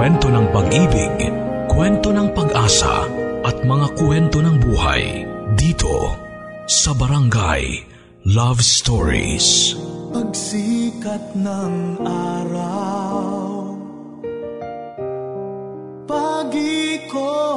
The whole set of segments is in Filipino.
kwento ng pag-ibig, kwento ng pag-asa at mga kwento ng buhay dito sa Barangay Love Stories. Pagsikat ng araw Pag-ikot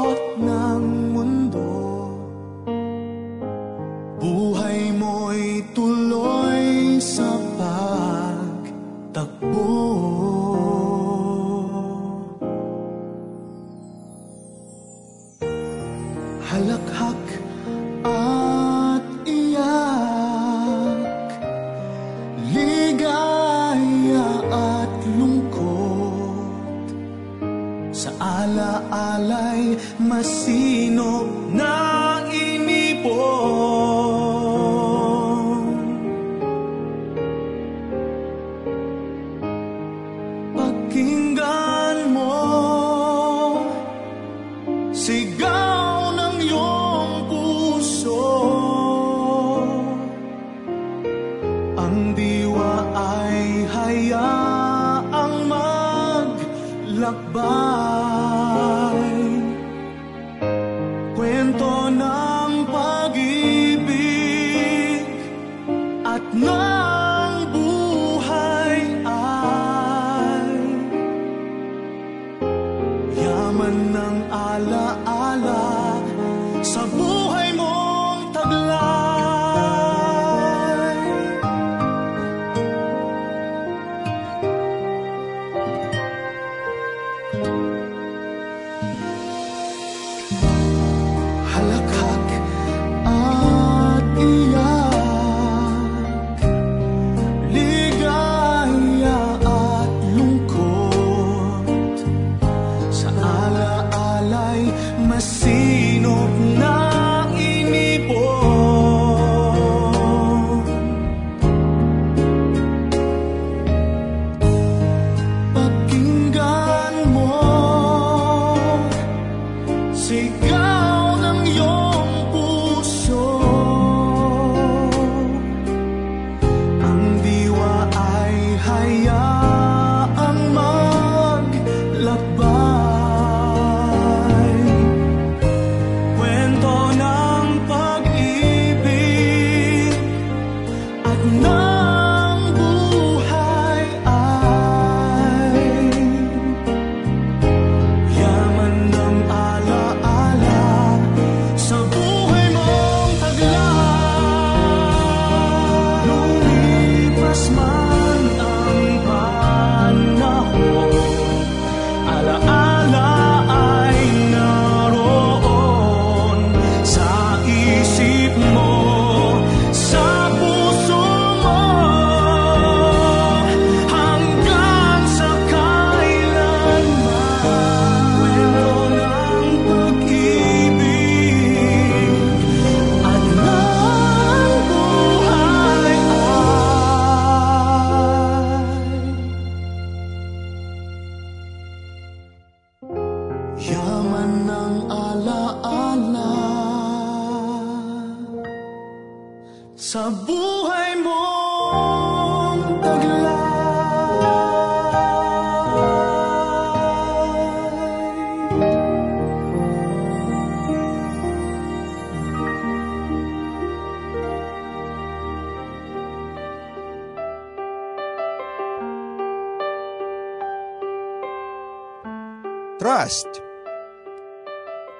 Trust.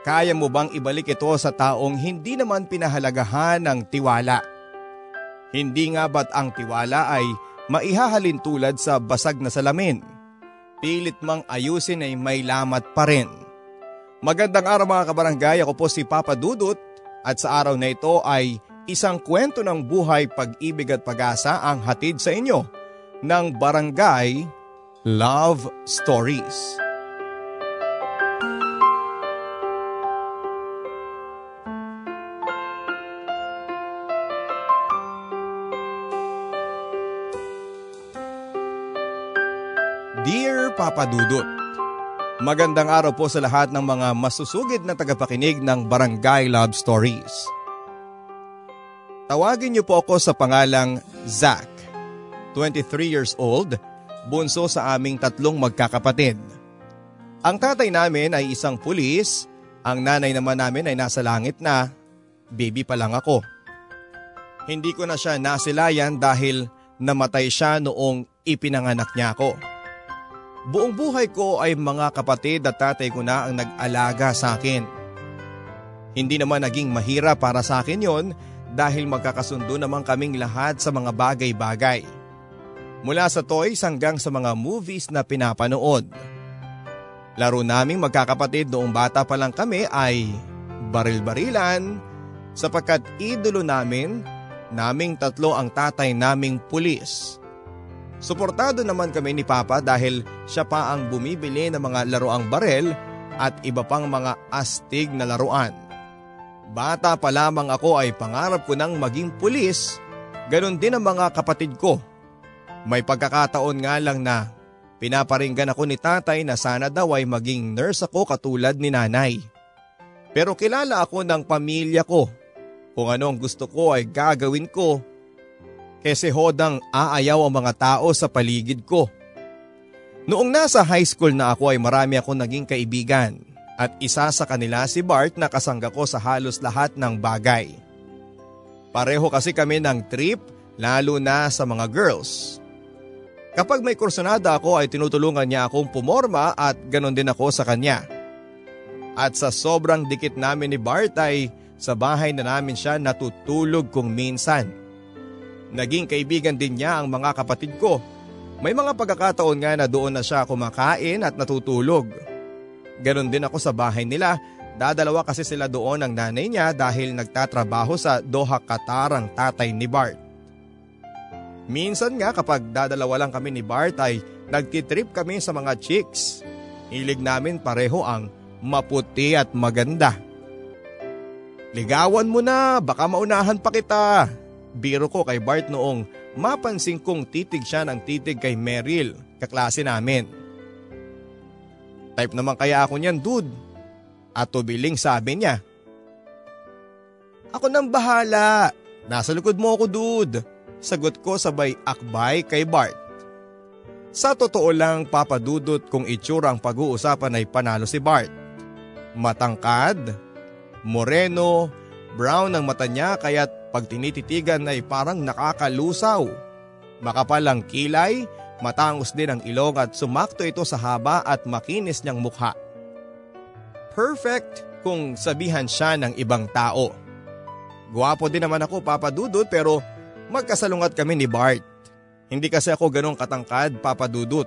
Kaya mo bang ibalik ito sa taong hindi naman pinahalagahan ng tiwala? Hindi nga ba't ang tiwala ay maihahalin tulad sa basag na salamin? Pilit mang ayusin ay may lamat pa rin. Magandang araw mga kabarangay, ako po si Papa Dudut at sa araw na ito ay isang kwento ng buhay, pag-ibig at pag-asa ang hatid sa inyo ng Barangay Love Stories. Dear Papa Dudut, Magandang araw po sa lahat ng mga masusugid na tagapakinig ng Barangay Love Stories. Tawagin niyo po ako sa pangalang Zach, 23 years old, bunso sa aming tatlong magkakapatid. Ang tatay namin ay isang pulis, ang nanay naman namin ay nasa langit na, baby pa lang ako. Hindi ko na siya nasilayan dahil namatay siya noong ipinanganak niya ako. Buong buhay ko ay mga kapatid at tatay ko na ang nag-alaga sa akin. Hindi naman naging mahira para sa akin yon dahil magkakasundo naman kaming lahat sa mga bagay-bagay. Mula sa toys hanggang sa mga movies na pinapanood. Laro naming magkakapatid noong bata pa lang kami ay baril-barilan sapagkat idolo namin, naming tatlo ang tatay naming pulis. Suportado naman kami ni Papa dahil siya pa ang bumibili ng mga laruang barel at iba pang mga astig na laruan. Bata pa lamang ako ay pangarap ko nang maging pulis, ganon din ang mga kapatid ko. May pagkakataon nga lang na pinaparinggan ako ni tatay na sana daw ay maging nurse ako katulad ni nanay. Pero kilala ako ng pamilya ko. Kung ano ang gusto ko ay gagawin ko kasi hodang aayaw ang mga tao sa paligid ko. Noong nasa high school na ako ay marami akong naging kaibigan at isa sa kanila si Bart na kasangga ko sa halos lahat ng bagay. Pareho kasi kami ng trip lalo na sa mga girls. Kapag may kursunada ako ay tinutulungan niya akong pumorma at ganon din ako sa kanya. At sa sobrang dikit namin ni Bart ay sa bahay na namin siya natutulog kung minsan. Naging kaibigan din niya ang mga kapatid ko. May mga pagkakataon nga na doon na siya kumakain at natutulog. Ganon din ako sa bahay nila. Dadalawa kasi sila doon ng nanay niya dahil nagtatrabaho sa Doha Qatar ang tatay ni Bart. Minsan nga kapag dadalawa lang kami ni Bart ay nagtitrip kami sa mga chicks. Hilig namin pareho ang maputi at maganda. Ligawan mo na, baka maunahan pa kita, Biro ko kay Bart noong mapansin kong titig siya ng titig kay Meryl, kaklase namin. Type naman kaya ako niyan dude. At tubiling sabi niya. Ako nang bahala. Nasa likod mo ako dude. Sagot ko sabay akbay kay Bart. Sa totoo lang papadudot kung itsura ang pag-uusapan ay panalo si Bart. Matangkad, moreno, brown ang mata niya kaya't pag tinititigan ay parang nakakalusaw. Makapal ang kilay, matangos din ang ilong at sumakto ito sa haba at makinis niyang mukha. Perfect kung sabihan siya ng ibang tao. Guwapo din naman ako papadudot pero magkasalungat kami ni Bart. Hindi kasi ako ganong katangkad papadudot.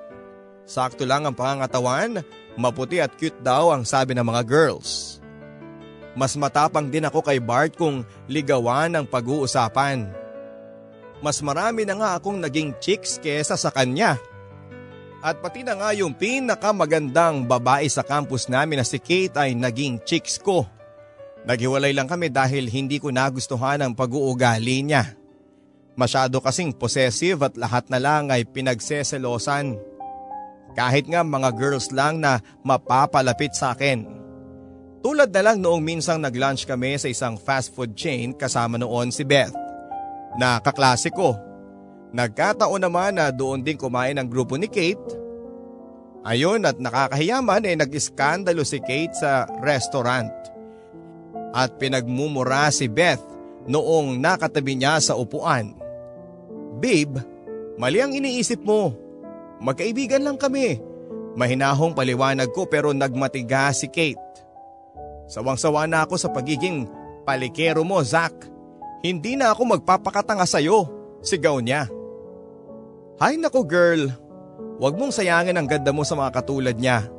Sakto lang ang pangangatawan, maputi at cute daw ang sabi ng mga girls. Mas matapang din ako kay Bart kung ligawan ang pag-uusapan. Mas marami na nga akong naging chicks kesa sa kanya. At pati na nga yung pinakamagandang babae sa campus namin na si Kate ay naging chicks ko. Naghiwalay lang kami dahil hindi ko nagustuhan ang pag-uugali niya. Masyado kasing possessive at lahat na lang ay pinagseselosan. Kahit nga mga girls lang na mapapalapit sa akin. Tulad na lang noong minsang nag-lunch kami sa isang fast food chain kasama noon si Beth. Na kaklase ko. Nagkataon naman na doon din kumain ang grupo ni Kate. Ayon at nakakahiyaman eh nag-iskandalo si Kate sa restaurant. At pinagmumura si Beth noong nakatabi niya sa upuan. Babe, mali ang iniisip mo. Magkaibigan lang kami. Mahinahong paliwanag ko pero nagmatiga si Kate. Sawang-sawa na ako sa pagiging palikero mo, Zach. Hindi na ako magpapakatanga sa'yo, sigaw niya. Hay nako girl, huwag mong sayangin ang ganda mo sa mga katulad niya.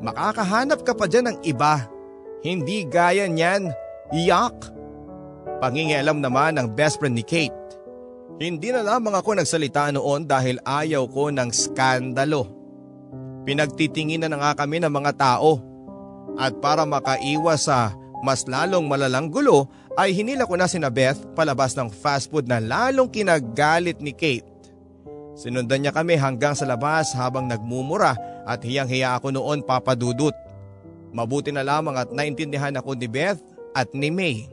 Makakahanap ka pa dyan ng iba. Hindi gaya niyan. Yak! Pangingialam naman ng best friend ni Kate. Hindi na lamang ako nagsalita noon dahil ayaw ko ng skandalo. Pinagtitingin na nga kami ng mga tao at para makaiwas sa mas lalong malalang gulo ay hinila ko na si Beth palabas ng fast food na lalong kinagalit ni Kate. Sinundan niya kami hanggang sa labas habang nagmumura at hiyang-hiya ako noon papadudot. Mabuti na lamang at naintindihan ako ni Beth at ni May.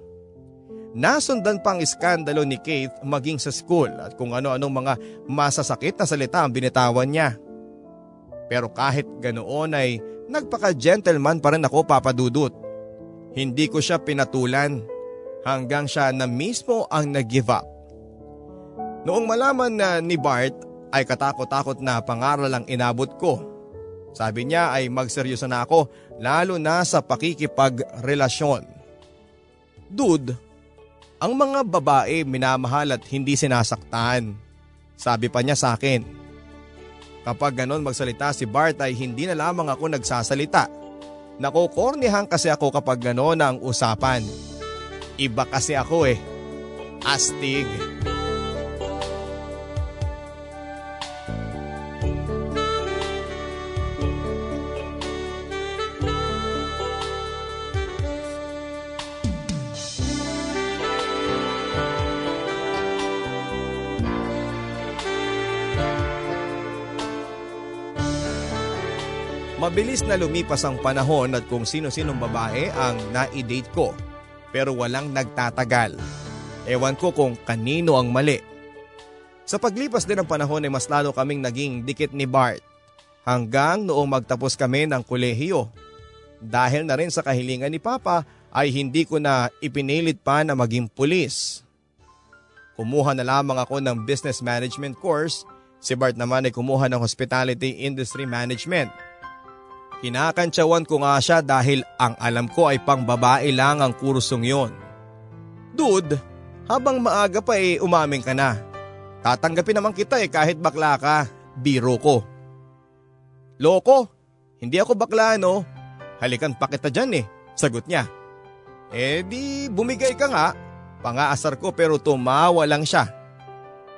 Nasundan pang iskandalo ni Kate maging sa school at kung ano-anong mga masasakit na salita ang binitawan niya. Pero kahit ganoon ay Nagpaka-gentleman pa rin ako papadudot. Hindi ko siya pinatulan hanggang siya na mismo ang nag-give up. Noong malaman na ni Bart ay katakot-takot na pangaral ang inabot ko. Sabi niya ay magseryoso na ako lalo na sa pakikipagrelasyon. Dude, ang mga babae minamahal at hindi sinasaktan. Sabi pa niya sa akin. Kapag ganon magsalita si Bart ay hindi na lamang ako nagsasalita. Nakukornihan kasi ako kapag ganon ang usapan. Iba kasi ako eh. Astig. Astig. Mabilis na lumipas ang panahon at kung sino-sinong babae ang na-date ko pero walang nagtatagal. Ewan ko kung kanino ang mali. Sa paglipas din ng panahon ay mas lalo kaming naging dikit ni Bart hanggang noong magtapos kami ng kolehiyo. Dahil na rin sa kahilingan ni Papa ay hindi ko na ipinilit pa na maging pulis. Kumuha na lamang ako ng business management course, si Bart naman ay kumuha ng hospitality industry management. Kinakantsawan ko nga siya dahil ang alam ko ay pang babae lang ang kursong yon. Dude, habang maaga pa eh umaming ka na. Tatanggapin naman kita eh kahit bakla ka, biro ko. Loko, hindi ako bakla no. Halikan pa kita dyan eh, sagot niya. Eh di bumigay ka nga, pangaasar ko pero tumawa lang siya.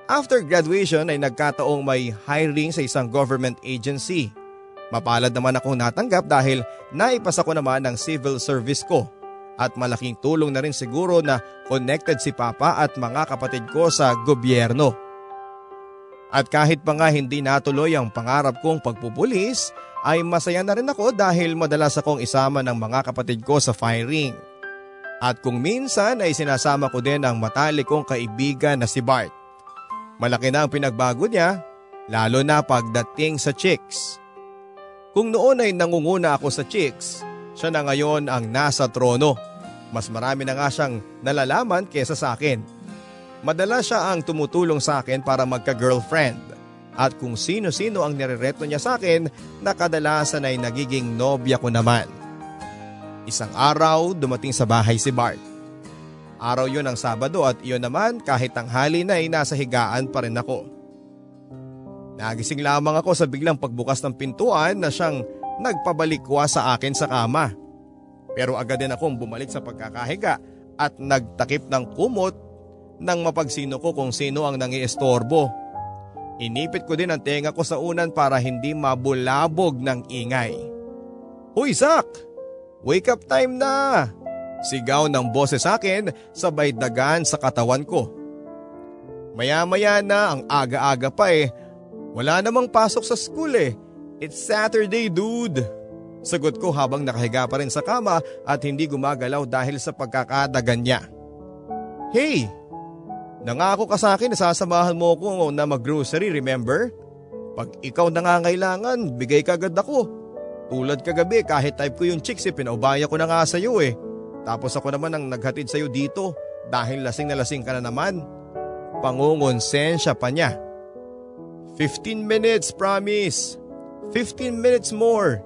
After graduation ay nagkataong may hiring sa isang government agency. Mapalad naman akong natanggap dahil naipasa ko naman ang civil service ko at malaking tulong na rin siguro na connected si Papa at mga kapatid ko sa gobyerno. At kahit pa nga hindi natuloy ang pangarap kong pagpupulis, ay masaya na rin ako dahil madalas akong isama ng mga kapatid ko sa firing. At kung minsan ay sinasama ko din ang matalik kong kaibigan na si Bart. Malaki na ang pinagbago niya, lalo na pagdating sa chicks. Kung noon ay nangunguna ako sa chicks, siya na ngayon ang nasa trono. Mas marami na nga siyang nalalaman kesa sa akin. Madalas siya ang tumutulong sa akin para magka-girlfriend. At kung sino-sino ang nirereto niya sa akin na kadalasan ay nagiging nobya ko naman. Isang araw dumating sa bahay si Bart. Araw yon ang Sabado at iyon naman kahit tanghali na ay nasa higaan pa rin ako. Nagising lamang ako sa biglang pagbukas ng pintuan na siyang nagpabalikwa sa akin sa kama. Pero agad din akong bumalik sa pagkakahiga at nagtakip ng kumot nang mapagsino ko kung sino ang nangiestorbo. Inipit ko din ang tenga ko sa unan para hindi mabulabog ng ingay. Huy Zach! Wake up time na! Sigaw ng boses sa akin sabay dagan sa katawan ko. Maya-maya na ang aga-aga pa eh wala namang pasok sa school eh. It's Saturday dude. Sagot ko habang nakahiga pa rin sa kama at hindi gumagalaw dahil sa pagkakadagan niya. Hey! Nangako ka sa akin na sasamahan mo ko na mag-grocery, remember? Pag ikaw nangangailangan, bigay ka agad ako. Tulad kagabi kahit type ko yung chicks eh, pinaubaya ko na nga sa'yo eh. Tapos ako naman ang naghatid sa'yo dito dahil lasing na lasing ka na naman. Pangungonsensya pa niya. 15 minutes, promise. 15 minutes more.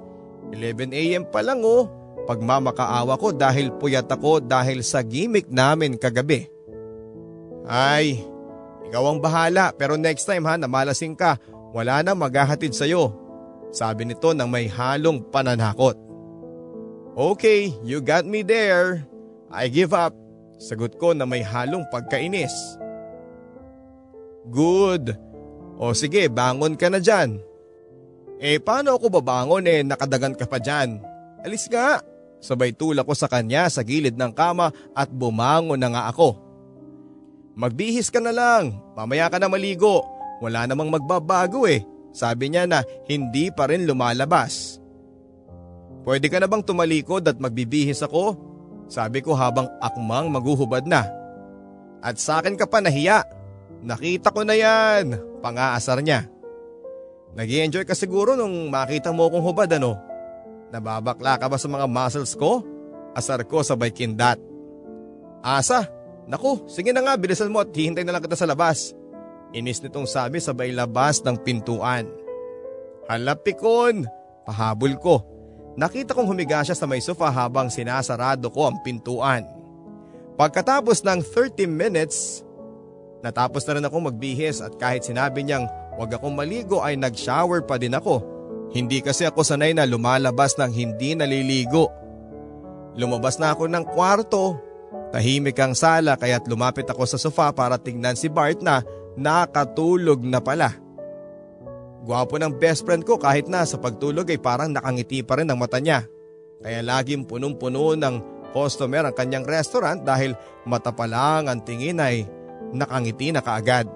11 a.m. pa lang oh. Pagmamakaawa ko dahil puyat ako dahil sa gimmick namin kagabi. Ay, ikaw ang bahala pero next time ha namalasing ka, wala na maghahatid sa'yo. Sabi nito nang may halong pananakot. Okay, you got me there. I give up. Sagot ko na may halong pagkainis. Good. O sige, bangon ka na dyan. Eh paano ako babangon eh nakadagan ka pa dyan? Alis nga. Sabay tulak ko sa kanya sa gilid ng kama at bumangon na nga ako. Magbihis ka na lang, mamaya ka na maligo. Wala namang magbabago eh. Sabi niya na hindi pa rin lumalabas. Pwede ka na bang tumalikod at magbibihis ako? Sabi ko habang akmang maguhubad na. At sa akin ka pa nahiya. Nakita ko na yan pangaasar niya. nag enjoy ka siguro nung makita mo akong hubad ano? Nababakla ka ba sa mga muscles ko? Asar ko sabay kindat. Asa, naku, sige na nga bilisan mo at hihintay na lang kita sa labas. Inis nitong sabi sabay labas ng pintuan. Halapikon, pahabol ko. Nakita kong humiga siya sa may sofa habang sinasarado ko ang pintuan. Pagkatapos ng 30 minutes, natapos na rin ako magbihis at kahit sinabi niyang wag akong maligo ay nag-shower pa din ako. Hindi kasi ako sanay na lumalabas ng hindi naliligo. Lumabas na ako ng kwarto. Tahimik ang sala kaya't lumapit ako sa sofa para tingnan si Bart na nakatulog na pala. Gwapo ng best friend ko kahit na sa pagtulog ay parang nakangiti pa rin ang mata niya. Kaya laging punong-puno ng customer ang kanyang restaurant dahil mata pa lang ang tingin ay nakangiti na kaagad.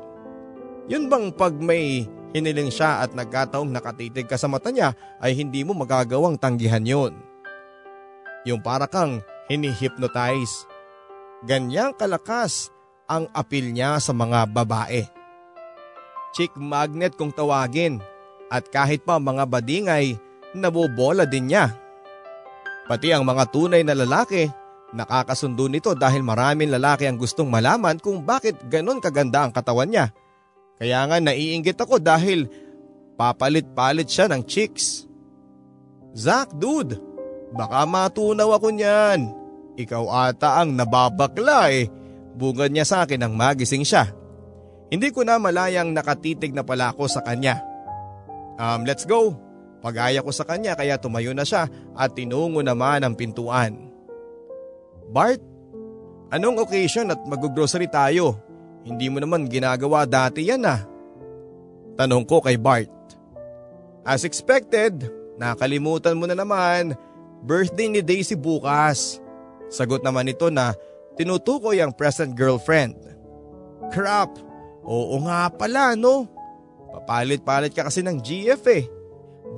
Yun bang pag may hiniling siya at nagkataong nakatitig ka sa mata niya ay hindi mo magagawang tanggihan yun. Yung para kang hinihipnotize. Ganyang kalakas ang apil niya sa mga babae. Chick magnet kung tawagin at kahit pa mga badingay, nabobola din niya. Pati ang mga tunay na lalaki, nakakasundo nito dahil maraming lalaki ang gustong malaman kung bakit ganon kaganda ang katawan niya kaya nga naiinggit ako dahil papalit-palit siya ng chicks. Zach dude, baka matunaw ako niyan. Ikaw ata ang nababakla eh. Bungad niya sa akin nang magising siya. Hindi ko na malayang nakatitig na pala ako sa kanya. Um, let's go. Pagaya ko sa kanya kaya tumayo na siya at tinungo naman ang pintuan. Bart, anong occasion at mag-grocery tayo? Hindi mo naman ginagawa dati yan ah. Tanong ko kay Bart. As expected, nakalimutan mo na naman, birthday ni Daisy bukas. Sagot naman ito na tinutukoy ang present girlfriend. Crap, oo nga pala no. Papalit-palit ka kasi ng GF eh.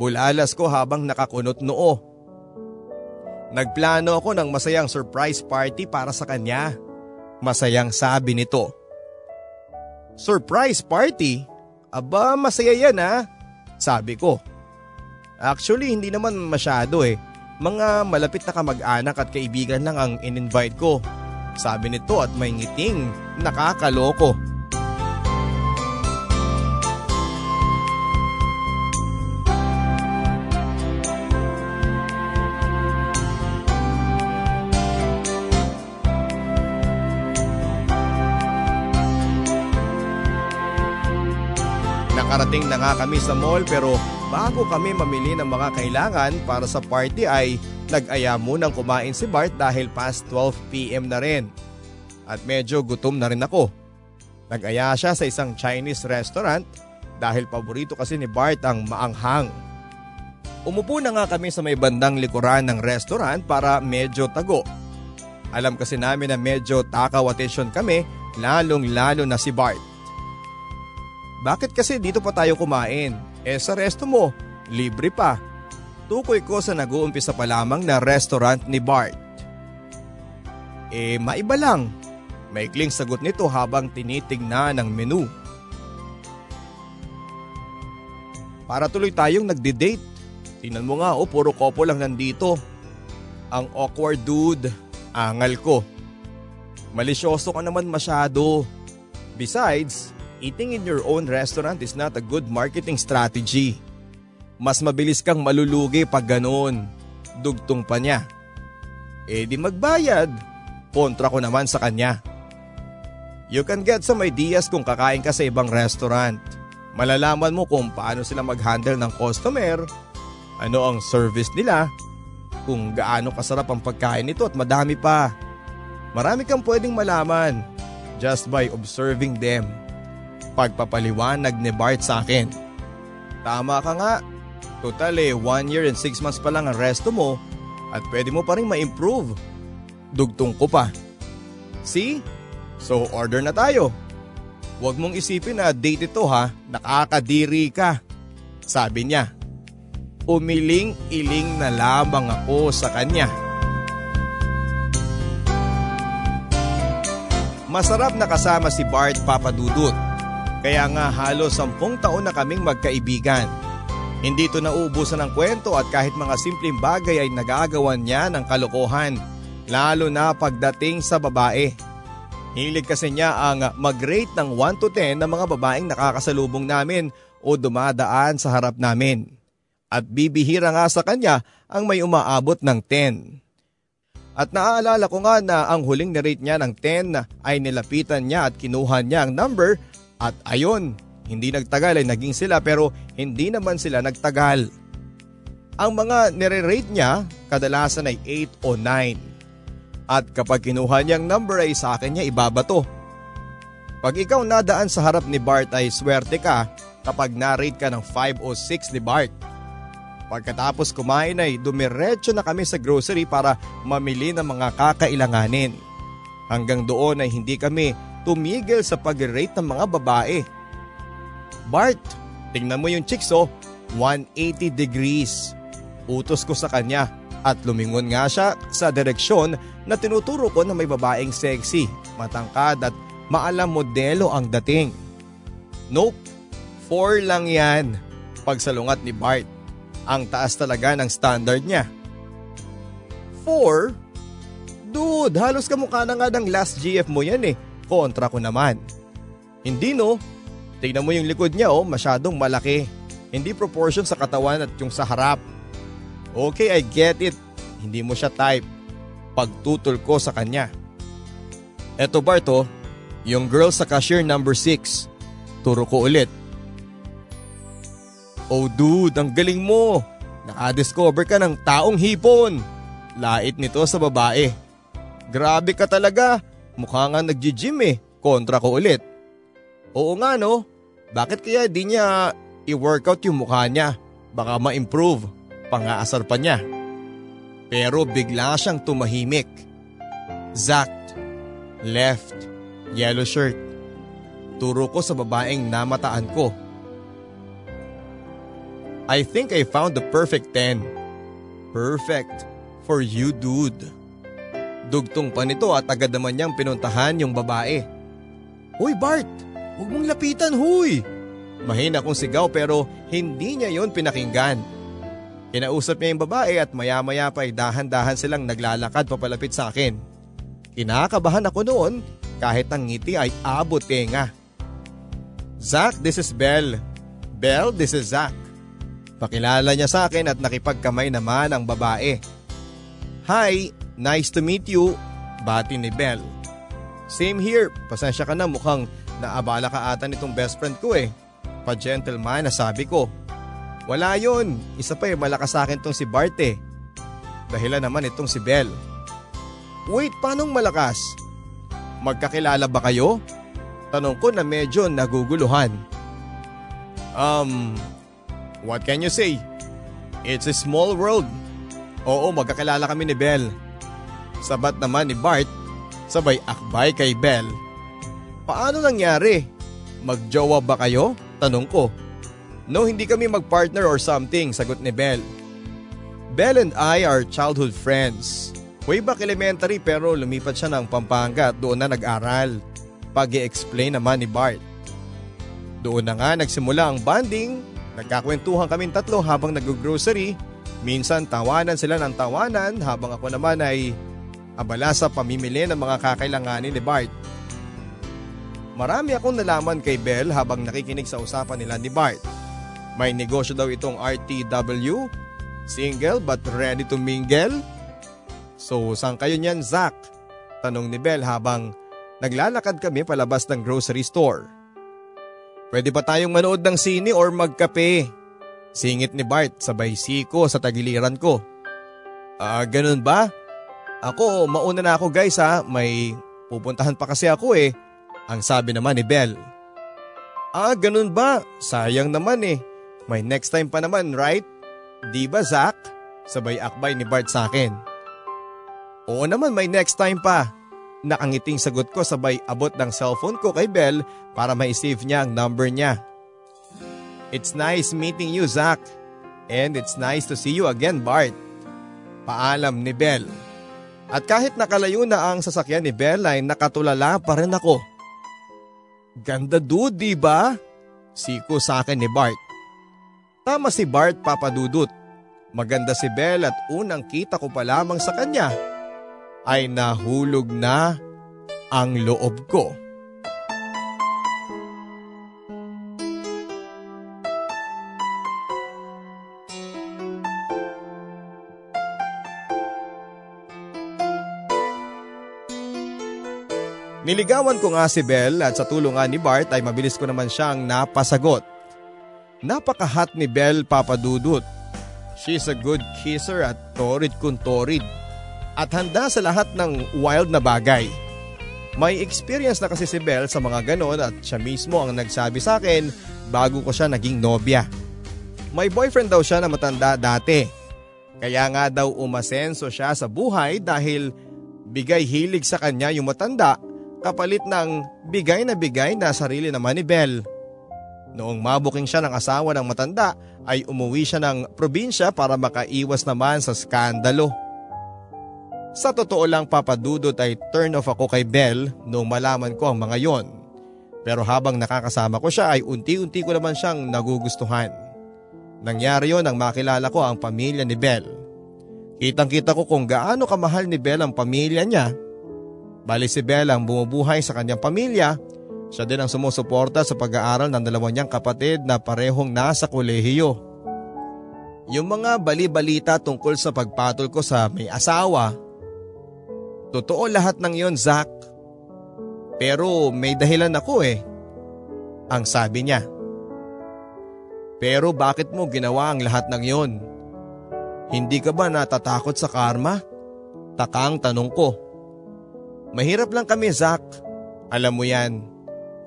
Bulalas ko habang nakakunot noo. Nagplano ako ng masayang surprise party para sa kanya. Masayang sabi nito. Surprise party? Aba, masaya yan ha. Sabi ko. Actually, hindi naman masyado eh. Mga malapit na kamag-anak at kaibigan lang ang in-invite ko. Sabi nito at may ngiting nakakaloko. Nakarating na nga kami sa mall pero bago kami mamili ng mga kailangan para sa party ay nag-aya munang kumain si Bart dahil past 12pm na rin. At medyo gutom na rin ako. Nag-aya siya sa isang Chinese restaurant dahil paborito kasi ni Bart ang maanghang. Umupo na nga kami sa may bandang likuran ng restaurant para medyo tago. Alam kasi namin na medyo takaw attention kami lalong lalo na si Bart. Bakit kasi dito pa tayo kumain? Eh sa resto mo, libre pa. Tukoy ko sa nag-uumpisa pa lamang na restaurant ni Bart. Eh maiba lang. Maikling sagot nito habang tinitingnan ang menu. Para tuloy tayong nagde-date. Tingnan mo nga oh, puro couple lang nandito. Ang awkward dude, angal ko. Malisyoso ka naman masyado. Besides, eating in your own restaurant is not a good marketing strategy. Mas mabilis kang malulugi pag ganoon. Dugtong pa niya. Eh di magbayad. Kontra ko naman sa kanya. You can get some ideas kung kakain ka sa ibang restaurant. Malalaman mo kung paano sila mag-handle ng customer, ano ang service nila, kung gaano kasarap ang pagkain nito at madami pa. Marami kang pwedeng malaman just by observing them pagpapaliwanag ni Bart sa akin. Tama ka nga. Total eh, one year and six months pa lang ang resto mo at pwede mo pa rin ma-improve. Dugtong ko pa. See? So order na tayo. Huwag mong isipin na date ito ha, nakakadiri ka. Sabi niya. Umiling-iling na lamang ako sa kanya. Masarap na kasama si Bart Papadudut kaya nga halos sampung taon na kaming magkaibigan. Hindi ito nauubusan ng kwento at kahit mga simpleng bagay ay nagagawan niya ng kalokohan, lalo na pagdating sa babae. Hilig kasi niya ang mag-rate ng 1 to 10 ng mga babaeng nakakasalubong namin o dumadaan sa harap namin. At bibihira nga sa kanya ang may umaabot ng 10. At naaalala ko nga na ang huling na-rate niya ng 10 ay nilapitan niya at kinuha niya ang number at ayon, hindi nagtagal ay naging sila pero hindi naman sila nagtagal. Ang mga nire-rate niya kadalasan ay 8 o 9. At kapag kinuha niyang number ay sa akin niya ibabato. Pag ikaw nadaan sa harap ni Bart ay swerte ka kapag na-rate ka ng 5 o 6 ni Bart. Pagkatapos kumain ay dumiretso na kami sa grocery para mamili ng mga kakailanganin. Hanggang doon ay hindi kami tumigil sa pag-rate ng mga babae. Bart, tingnan mo yung chicks oh, 180 degrees. Utos ko sa kanya at lumingon nga siya sa direksyon na tinuturo ko na may babaeng sexy, matangkad at maalam modelo ang dating. Nope, 4 lang yan. Pagsalungat ni Bart, ang taas talaga ng standard niya. 4? Dude, halos kamukha na nga ng last GF mo yan eh. Kontra ko naman. Hindi no, Tingnan mo yung likod niya oh, masyadong malaki. Hindi proportion sa katawan at yung sa harap. Okay, I get it. Hindi mo siya type. Pagtutol ko sa kanya. Eto Barto, yung girl sa cashier number 6. Turo ko ulit. Oh dude, ang galing mo. Nakadiscover ka ng taong hipon. Lait nito sa babae. Grabe ka talaga. Mukha nga nagji-gym eh. Kontra ko ulit. Oo nga no, bakit kaya di niya i-workout yung mukha niya? Baka ma-improve, pangaasar pa niya. Pero bigla siyang tumahimik. Zacked, left, yellow shirt. Turo ko sa babaeng namataan ko. I think I found the perfect 10. Perfect for you dude. Dugtong pa nito at agad naman niyang pinuntahan yung babae. Uy Bart! Huwag mong lapitan, huy! Mahina kong sigaw pero hindi niya yon pinakinggan. Kinausap niya yung babae at maya-maya pa ay dahan-dahan silang naglalakad papalapit sa akin. Kinakabahan ako noon kahit ang ngiti ay abot tenga. Zach, this is Belle. Belle, this is Zach. Pakilala niya sa akin at nakipagkamay naman ang babae. Hi, nice to meet you, bati ni Belle. Same here, pasensya ka na mukhang Naabala ka ata nitong best friend ko eh. Pa-gentleman na sabi ko. Wala yon, isa pa eh malakas sa akin tong si Bart eh. Dahilan naman itong si Belle. Wait, paanong malakas? Magkakilala ba kayo? Tanong ko na medyo naguguluhan. Um, what can you say? It's a small world. Oo, magkakilala kami ni Belle. Sabat naman ni Bart, sabay akbay kay Belle Paano nangyari? Magjowa ba kayo? Tanong ko. No, hindi kami magpartner or something, sagot ni Belle. Belle and I are childhood friends. Way back elementary pero lumipat siya ng Pampanga at doon na nag-aral. pag explain naman ni Bart. Doon na nga nagsimula ang bonding, nagkakwentuhan kaming tatlo habang nag-grocery. Minsan tawanan sila ng tawanan habang ako naman ay abala sa pamimili ng mga kakailanganin ni Bart. Marami akong nalaman kay Bell habang nakikinig sa usapan nila ni Bart. May negosyo daw itong RTW, single but ready to mingle. So saan kayo niyan Zach? Tanong ni Bell habang naglalakad kami palabas ng grocery store. Pwede ba tayong manood ng sine or magkape? Singit ni Bart sabay siko sa tagiliran ko. Ah, ganun ba? Ako, mauna na ako guys ha. May pupuntahan pa kasi ako eh. Ang sabi naman ni Belle. Ah, ganun ba? Sayang naman eh. May next time pa naman, right? Di ba, Zach? Sabay akbay ni Bart sa akin. Oo naman, may next time pa. Nakangiting sagot ko sabay abot ng cellphone ko kay Belle para ma-save niya ang number niya. It's nice meeting you, Zach. And it's nice to see you again, Bart. Paalam ni Belle. At kahit nakalayo na ang sasakyan ni ay nakatulala pa rin ako. Ganda dude, di ba? Siko sa akin ni Bart. Tama si Bart papadudot. Maganda si Belle at unang kita ko pa lamang sa kanya ay nahulog na ang loob ko. Niligawan ko nga si Belle at sa tulungan ni Bart ay mabilis ko naman siyang napasagot. Napakahat ni Belle papadudot. She's a good kisser at torid kung torid. At handa sa lahat ng wild na bagay. May experience na kasi si Belle sa mga ganon at siya mismo ang nagsabi sa akin bago ko siya naging nobya. May boyfriend daw siya na matanda dati. Kaya nga daw umasenso siya sa buhay dahil bigay hilig sa kanya yung matanda kapalit ng bigay na bigay na sarili naman ni Belle. Noong mabuking siya ng asawa ng matanda ay umuwi siya ng probinsya para makaiwas naman sa skandalo. Sa totoo lang papadudot ay turn off ako kay Belle noong malaman ko ang mga yon. Pero habang nakakasama ko siya ay unti-unti ko naman siyang nagugustuhan. Nangyari yon nang makilala ko ang pamilya ni Belle. Kitang kita ko kung gaano kamahal ni Belle ang pamilya niya Bali si Bella ang bumubuhay sa kanyang pamilya. Siya din ang sumusuporta sa pag-aaral ng dalawa niyang kapatid na parehong nasa kolehiyo. Yung mga bali-balita tungkol sa pagpatol ko sa may asawa, totoo lahat ng yon Zach. Pero may dahilan ako eh. Ang sabi niya. Pero bakit mo ginawa ang lahat ng yon? Hindi ka ba natatakot sa karma? Takang tanong ko. Mahirap lang kami, Zach. Alam mo yan.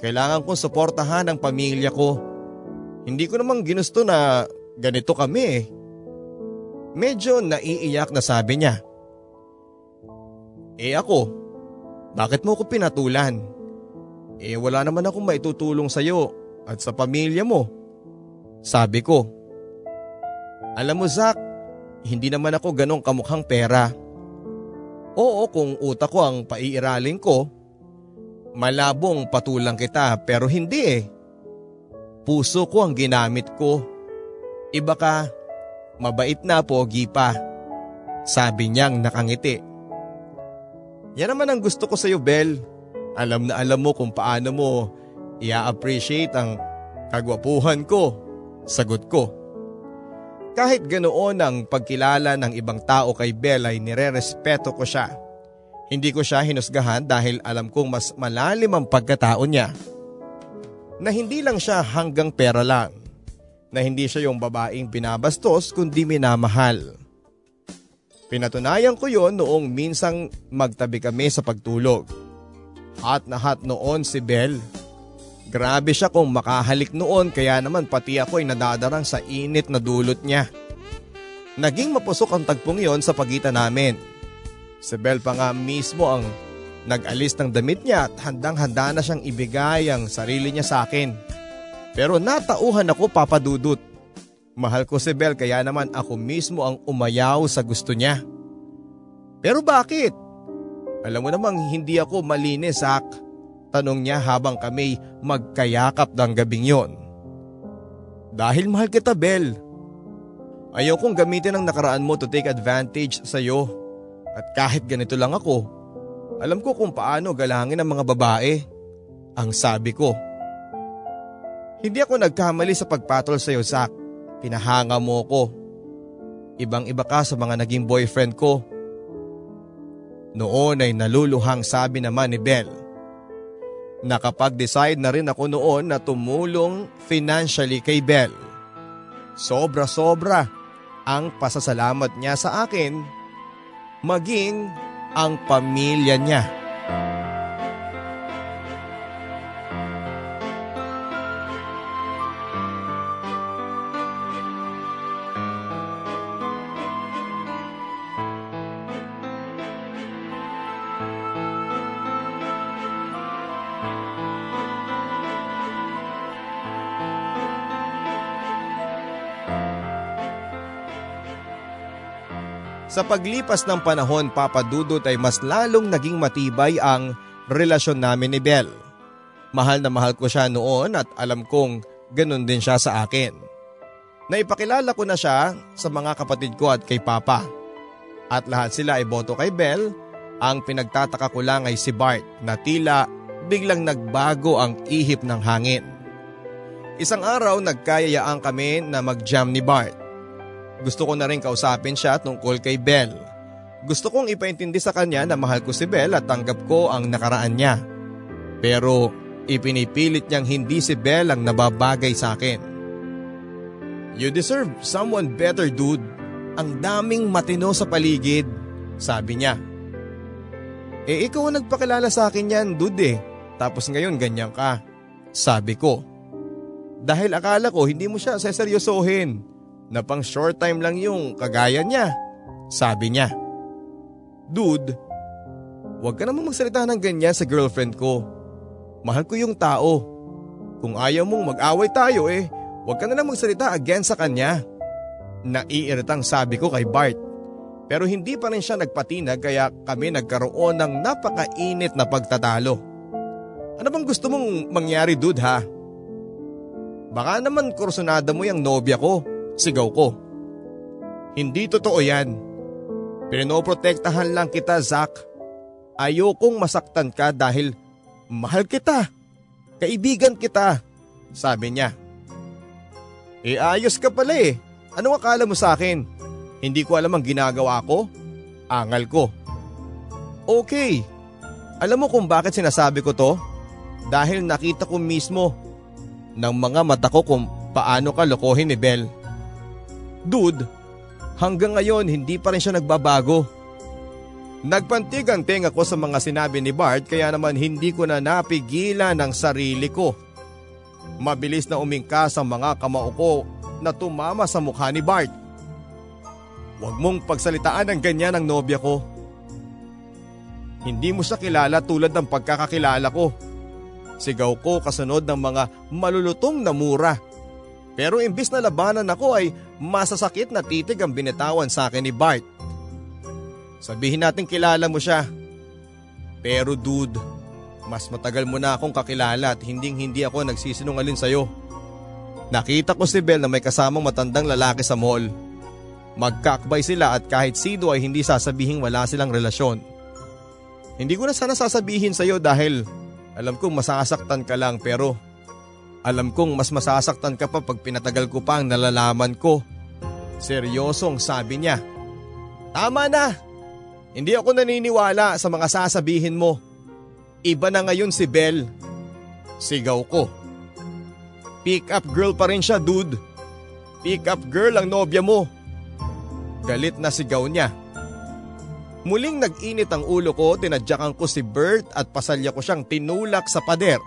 Kailangan kong suportahan ang pamilya ko. Hindi ko namang ginusto na ganito kami eh. Medyo naiiyak na sabi niya. Eh ako, bakit mo ko pinatulan? Eh wala naman akong maitutulong sa'yo at sa pamilya mo. Sabi ko. Alam mo Zach, hindi naman ako ganong kamukhang pera. Oo kung utak ko ang paiiralin ko, malabong patulang kita pero hindi eh. Puso ko ang ginamit ko. Iba ka, mabait na pogi pa. Sabi niyang nakangiti. Yan naman ang gusto ko sa iyo, Bel. Alam na alam mo kung paano mo i-appreciate ang kagwapuhan ko. Sagot ko. Kahit ganoon ang pagkilala ng ibang tao kay Bella ay nire-respeto ko siya. Hindi ko siya hinusgahan dahil alam kong mas malalim ang pagkatao niya. Na hindi lang siya hanggang pera lang. Na hindi siya yung babaeng binabastos kundi minamahal. Pinatunayan ko yon noong minsang magtabi kami sa pagtulog. Hot na hot noon si Belle. Grabe siya kung makahalik noon kaya naman pati ako ay nadadarang sa init na dulot niya. Naging mapusok ang tagpong yon sa pagitan namin. Si Bel pa nga mismo ang nag-alis ng damit niya at handang-handa na siyang ibigay ang sarili niya sa akin. Pero natauhan ako papadudot. Mahal ko si Bel kaya naman ako mismo ang umayaw sa gusto niya. Pero bakit? Alam mo namang hindi ako malinis, Zach. Tanong niya habang kami magkayakap ng gabing yon. Dahil mahal kita, Bel. Ayaw kong gamitin ang nakaraan mo to take advantage sa iyo. At kahit ganito lang ako, alam ko kung paano galangin ang mga babae. Ang sabi ko. Hindi ako nagkamali sa pagpatol sa iyo, Zach. Pinahanga mo ko. Ibang iba ka sa mga naging boyfriend ko. Noon ay naluluhang sabi naman ni Belle Nakapag-decide na rin ako noon na tumulong financially kay Belle. Sobra-sobra ang pasasalamat niya sa akin, maging ang pamilya niya. Sa paglipas ng panahon papadudot ay mas lalong naging matibay ang relasyon namin ni Belle. Mahal na mahal ko siya noon at alam kong ganun din siya sa akin. Naipakilala ko na siya sa mga kapatid ko at kay Papa. At lahat sila ay boto kay Belle. Ang pinagtataka ko lang ay si Bart na tila biglang nagbago ang ihip ng hangin. Isang araw nagkayayaan kami na mag-jam ni Bart. Gusto ko na rin kausapin siya tungkol kay Belle. Gusto kong ipaintindi sa kanya na mahal ko si Belle at tanggap ko ang nakaraan niya. Pero ipinipilit niyang hindi si Belle ang nababagay sa akin. You deserve someone better dude. Ang daming matino sa paligid, sabi niya. Eh ikaw ang nagpakilala sa akin yan dude eh. Tapos ngayon ganyan ka. Sabi ko. Dahil akala ko hindi mo siya seseryosohin. Na pang short time lang yung kagaya niya. Sabi niya. Dude, huwag ka naman magsalita ng ganyan sa girlfriend ko. Mahal ko yung tao. Kung ayaw mong mag-away tayo eh, huwag ka na lang magsalita against sa kanya. Naiiritang sabi ko kay Bart. Pero hindi pa rin siya nagpatinag kaya kami nagkaroon ng napakainit na pagtatalo. Ano bang gusto mong mangyari dude ha? Baka naman kursunada mo yung nobya ko, sigaw ko. Hindi totoo yan. Pinoprotektahan lang kita Zach. Ayokong masaktan ka dahil mahal kita. Kaibigan kita, sabi niya. E ayos ka pala eh. Anong akala mo sa akin? Hindi ko alam ang ginagawa ko? Angal ko. Okay. Alam mo kung bakit sinasabi ko to? Dahil nakita ko mismo ng mga mata ko kung paano ka lokohin ni Belle. Dude, hanggang ngayon hindi pa rin siya nagbabago. Nagpantig ang tenga ko sa mga sinabi ni Bart kaya naman hindi ko na napigilan ang sarili ko. Mabilis na umingkas ang mga kamao ko na tumama sa mukha ni Bart. Huwag mong pagsalitaan ng ganyan ang nobya ko. Hindi mo siya kilala tulad ng pagkakakilala ko. Sigaw ko kasunod ng mga malulutong na mura. Pero imbis na labanan ako ay masasakit na titig ang binitawan sa akin ni Bart. Sabihin natin kilala mo siya. Pero dude, mas matagal mo na akong kakilala at hinding hindi ako nagsisinungalin sa'yo. Nakita ko si Belle na may kasamang matandang lalaki sa mall. Magkakbay sila at kahit sino ay hindi sasabihing wala silang relasyon. Hindi ko na sana sasabihin sa'yo dahil alam kong masasaktan ka lang pero alam kong mas masasaktan ka pa pag pinatagal ko pa ang nalalaman ko. Seryosong sabi niya. Tama na! Hindi ako naniniwala sa mga sasabihin mo. Iba na ngayon si Belle. Sigaw ko. Pick up girl pa rin siya dude. Pick up girl ang nobya mo. Galit na sigaw niya. Muling nag-init ang ulo ko, tinadyakan ko si Bert at pasalya ko siyang tinulak sa pader.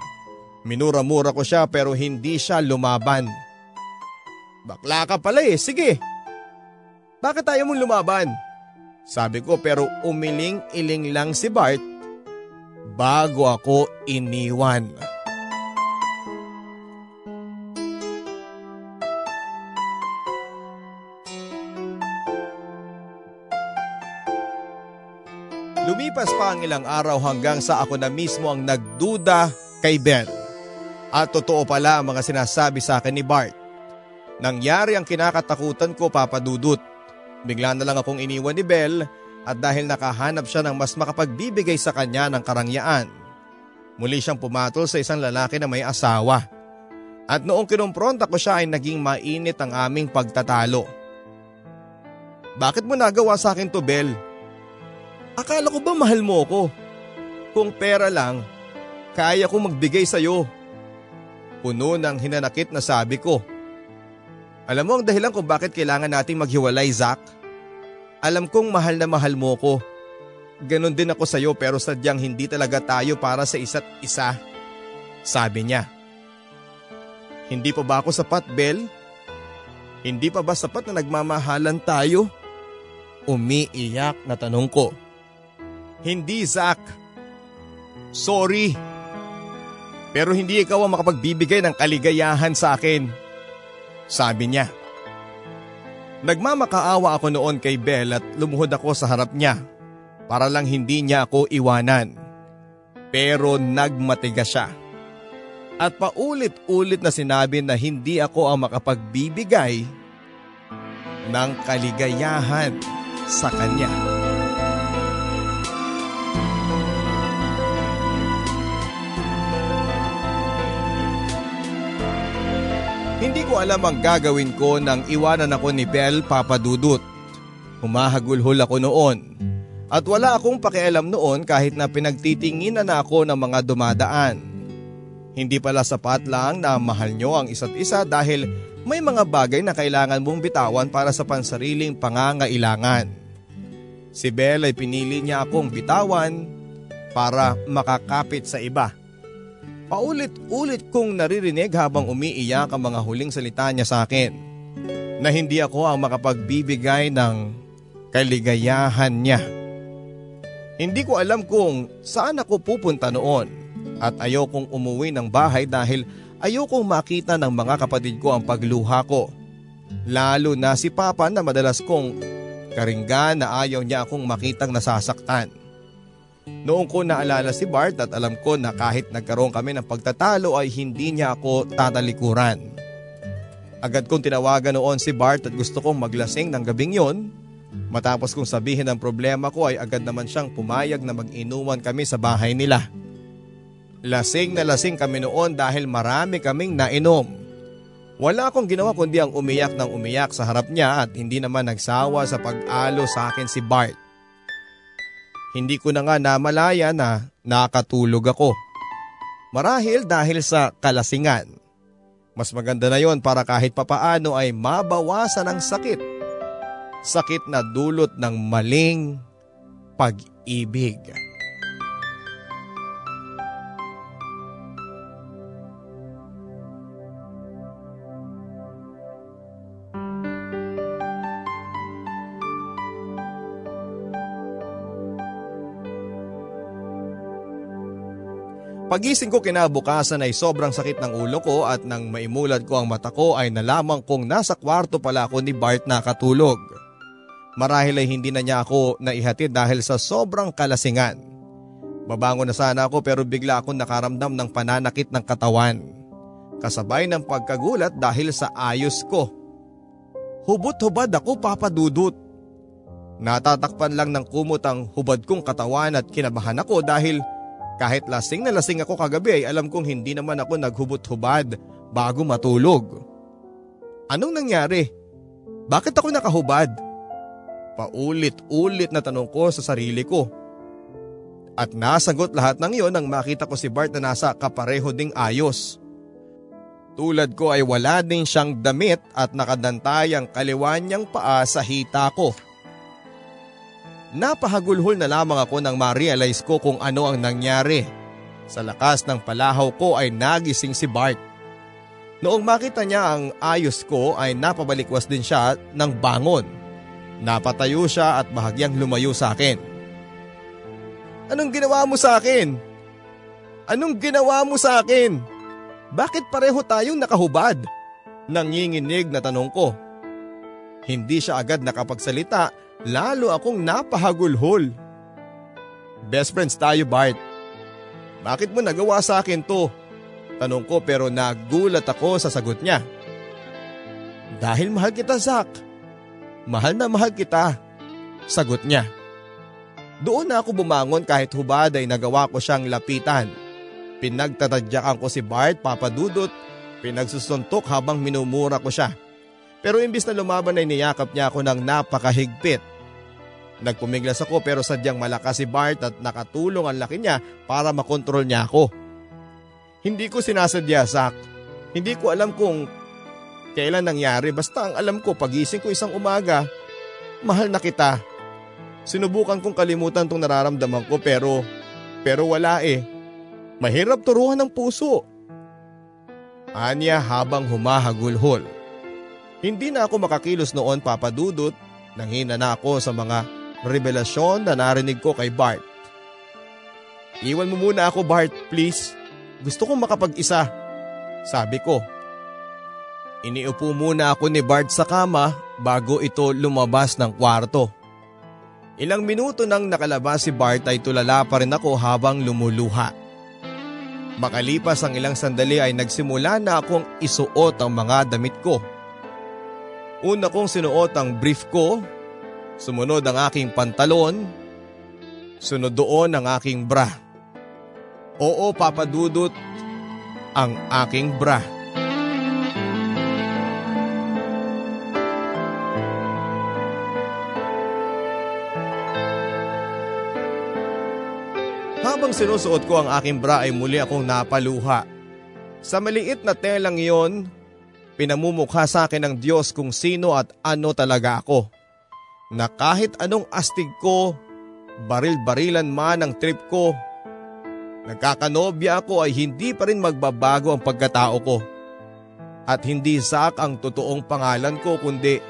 Minura-mura ko siya pero hindi siya lumaban. Bakla ka pala eh, sige. Bakit tayo mong lumaban? Sabi ko pero umiling-iling lang si Bart bago ako iniwan. Lumipas pa ang ilang araw hanggang sa ako na mismo ang nagduda kay Ben. At totoo pala ang mga sinasabi sa akin ni Bart. Nangyari ang kinakatakutan ko papadudot. Bigla na lang akong iniwan ni Belle at dahil nakahanap siya ng mas makapagbibigay sa kanya ng karangyaan. Muli siyang pumatol sa isang lalaki na may asawa. At noong kinumpronta ko siya ay naging mainit ang aming pagtatalo. Bakit mo nagawa sa akin to Belle? Akala ko ba mahal mo ko? Kung pera lang, kaya ko magbigay sa'yo. Puno ng hinanakit na sabi ko. Alam mo ang dahilan kung bakit kailangan nating maghiwalay, Zach? Alam kong mahal na mahal mo ko. Ganon din ako sa'yo pero sadyang hindi talaga tayo para sa isa't isa. Sabi niya. Hindi pa ba ako sapat, Bel? Hindi pa ba sapat na nagmamahalan tayo? Umiiyak na tanong ko. Hindi, Zach. Sorry. Pero hindi ikaw ang makapagbibigay ng kaligayahan sa akin. Sabi niya. Nagmamakaawa ako noon kay Belle at lumuhod ako sa harap niya para lang hindi niya ako iwanan. Pero nagmatigas siya. At paulit-ulit na sinabi na hindi ako ang makapagbibigay ng kaligayahan sa kanya. Hindi ko alam ang gagawin ko nang iwanan ako ni Belle Papadudut. Humahagulhol ako noon. At wala akong pakialam noon kahit na pinagtitinginan na ako ng mga dumadaan. Hindi pala sapat lang na mahal nyo ang isa't isa dahil may mga bagay na kailangan mong bitawan para sa pansariling pangangailangan. Si Belle ay pinili niya akong bitawan para makakapit sa iba. Paulit-ulit kong naririnig habang umiiyak ang mga huling salita niya sa akin na hindi ako ang makapagbibigay ng kaligayahan niya. Hindi ko alam kung saan ako pupunta noon at ayokong umuwi ng bahay dahil ayokong makita ng mga kapatid ko ang pagluha ko. Lalo na si Papa na madalas kong karinggan na ayaw niya akong makitang nasasaktan. Noong ko naalala si Bart at alam ko na kahit nagkaroon kami ng pagtatalo ay hindi niya ako tatalikuran. Agad kong tinawagan noon si Bart at gusto kong maglasing ng gabing yon. Matapos kong sabihin ang problema ko ay agad naman siyang pumayag na mag-inuman kami sa bahay nila. Lasing na lasing kami noon dahil marami kaming nainom. Wala akong ginawa kundi ang umiyak ng umiyak sa harap niya at hindi naman nagsawa sa pag-alo sa akin si Bart. Hindi ko na nga namalaya na nakatulog ako. Marahil dahil sa kalasingan. Mas maganda na yon para kahit papaano ay mabawasan ang sakit. Sakit na dulot ng maling pag-ibig. Pagising ko kinabukasan ay sobrang sakit ng ulo ko at nang maimulad ko ang mata ko ay nalaman kong nasa kwarto pala ako ni Bart nakatulog. Marahil ay hindi na niya ako naihatid dahil sa sobrang kalasingan. Babango na sana ako pero bigla akong nakaramdam ng pananakit ng katawan. Kasabay ng pagkagulat dahil sa ayos ko. Hubot-hubad ako papadudot. Natatakpan lang ng kumot ang hubad kong katawan at kinabahan ako dahil kahit lasing na lasing ako kagabi ay alam kong hindi naman ako naghubot-hubad bago matulog. Anong nangyari? Bakit ako nakahubad? Paulit-ulit na tanong ko sa sarili ko. At nasagot lahat ng iyon nang makita ko si Bart na nasa kapareho ding ayos. Tulad ko ay wala din siyang damit at nakadantay ang kaliwa niyang paa sa hita ko. Napahagulhol na lamang ako nang ma-realize ko kung ano ang nangyari. Sa lakas ng palahaw ko ay nagising si Bart. Noong makita niya ang ayos ko ay napabalikwas din siya ng bangon. Napatayo siya at bahagyang lumayo sa akin. Anong ginawa mo sa akin? Anong ginawa mo sa akin? Bakit pareho tayong nakahubad? Nanginginig na tanong ko. Hindi siya agad nakapagsalita lalo akong napahagulhol. Best friends tayo Bart. Bakit mo nagawa sa akin to? Tanong ko pero nagulat ako sa sagot niya. Dahil mahal kita Zach. Mahal na mahal kita. Sagot niya. Doon na ako bumangon kahit hubad ay nagawa ko siyang lapitan. Pinagtatadyakan ko si Bart papadudot, pinagsusuntok habang minumura ko siya. Pero imbis na lumaban ay niyakap niya ako ng napakahigpit. Nagpumiglas ako pero sadyang malakas si Bart at nakatulong ang laki niya para makontrol niya ako. Hindi ko sinasadya, Zach. Hindi ko alam kung kailan nangyari basta ang alam ko pagising ko isang umaga, mahal na kita. Sinubukan kong kalimutan tong nararamdaman ko pero, pero wala eh. Mahirap turuan ng puso. Anya habang humahagulhol. Hindi na ako makakilos noon papadudot, nanghina na ako sa mga revelasyon na narinig ko kay Bart. Iwan mo muna ako Bart, please. Gusto kong makapag-isa. Sabi ko. Iniupo muna ako ni Bart sa kama bago ito lumabas ng kwarto. Ilang minuto nang nakalabas si Bart ay tulala pa rin ako habang lumuluha. Makalipas ang ilang sandali ay nagsimula na akong isuot ang mga damit ko. Una kong sinuot ang brief ko, sumunod ang aking pantalon, sunod doon ang aking bra. Oo, papadudot ang aking bra. Habang sinusuot ko ang aking bra ay muli akong napaluha. Sa maliit na telang iyon, pinamumukha sa akin ng Diyos kung sino at ano talaga ako. Na kahit anong astig ko, baril-barilan man ang trip ko, nagkakanobya ako ay hindi pa rin magbabago ang pagkatao ko. At hindi Zack ang totoong pangalan ko kundi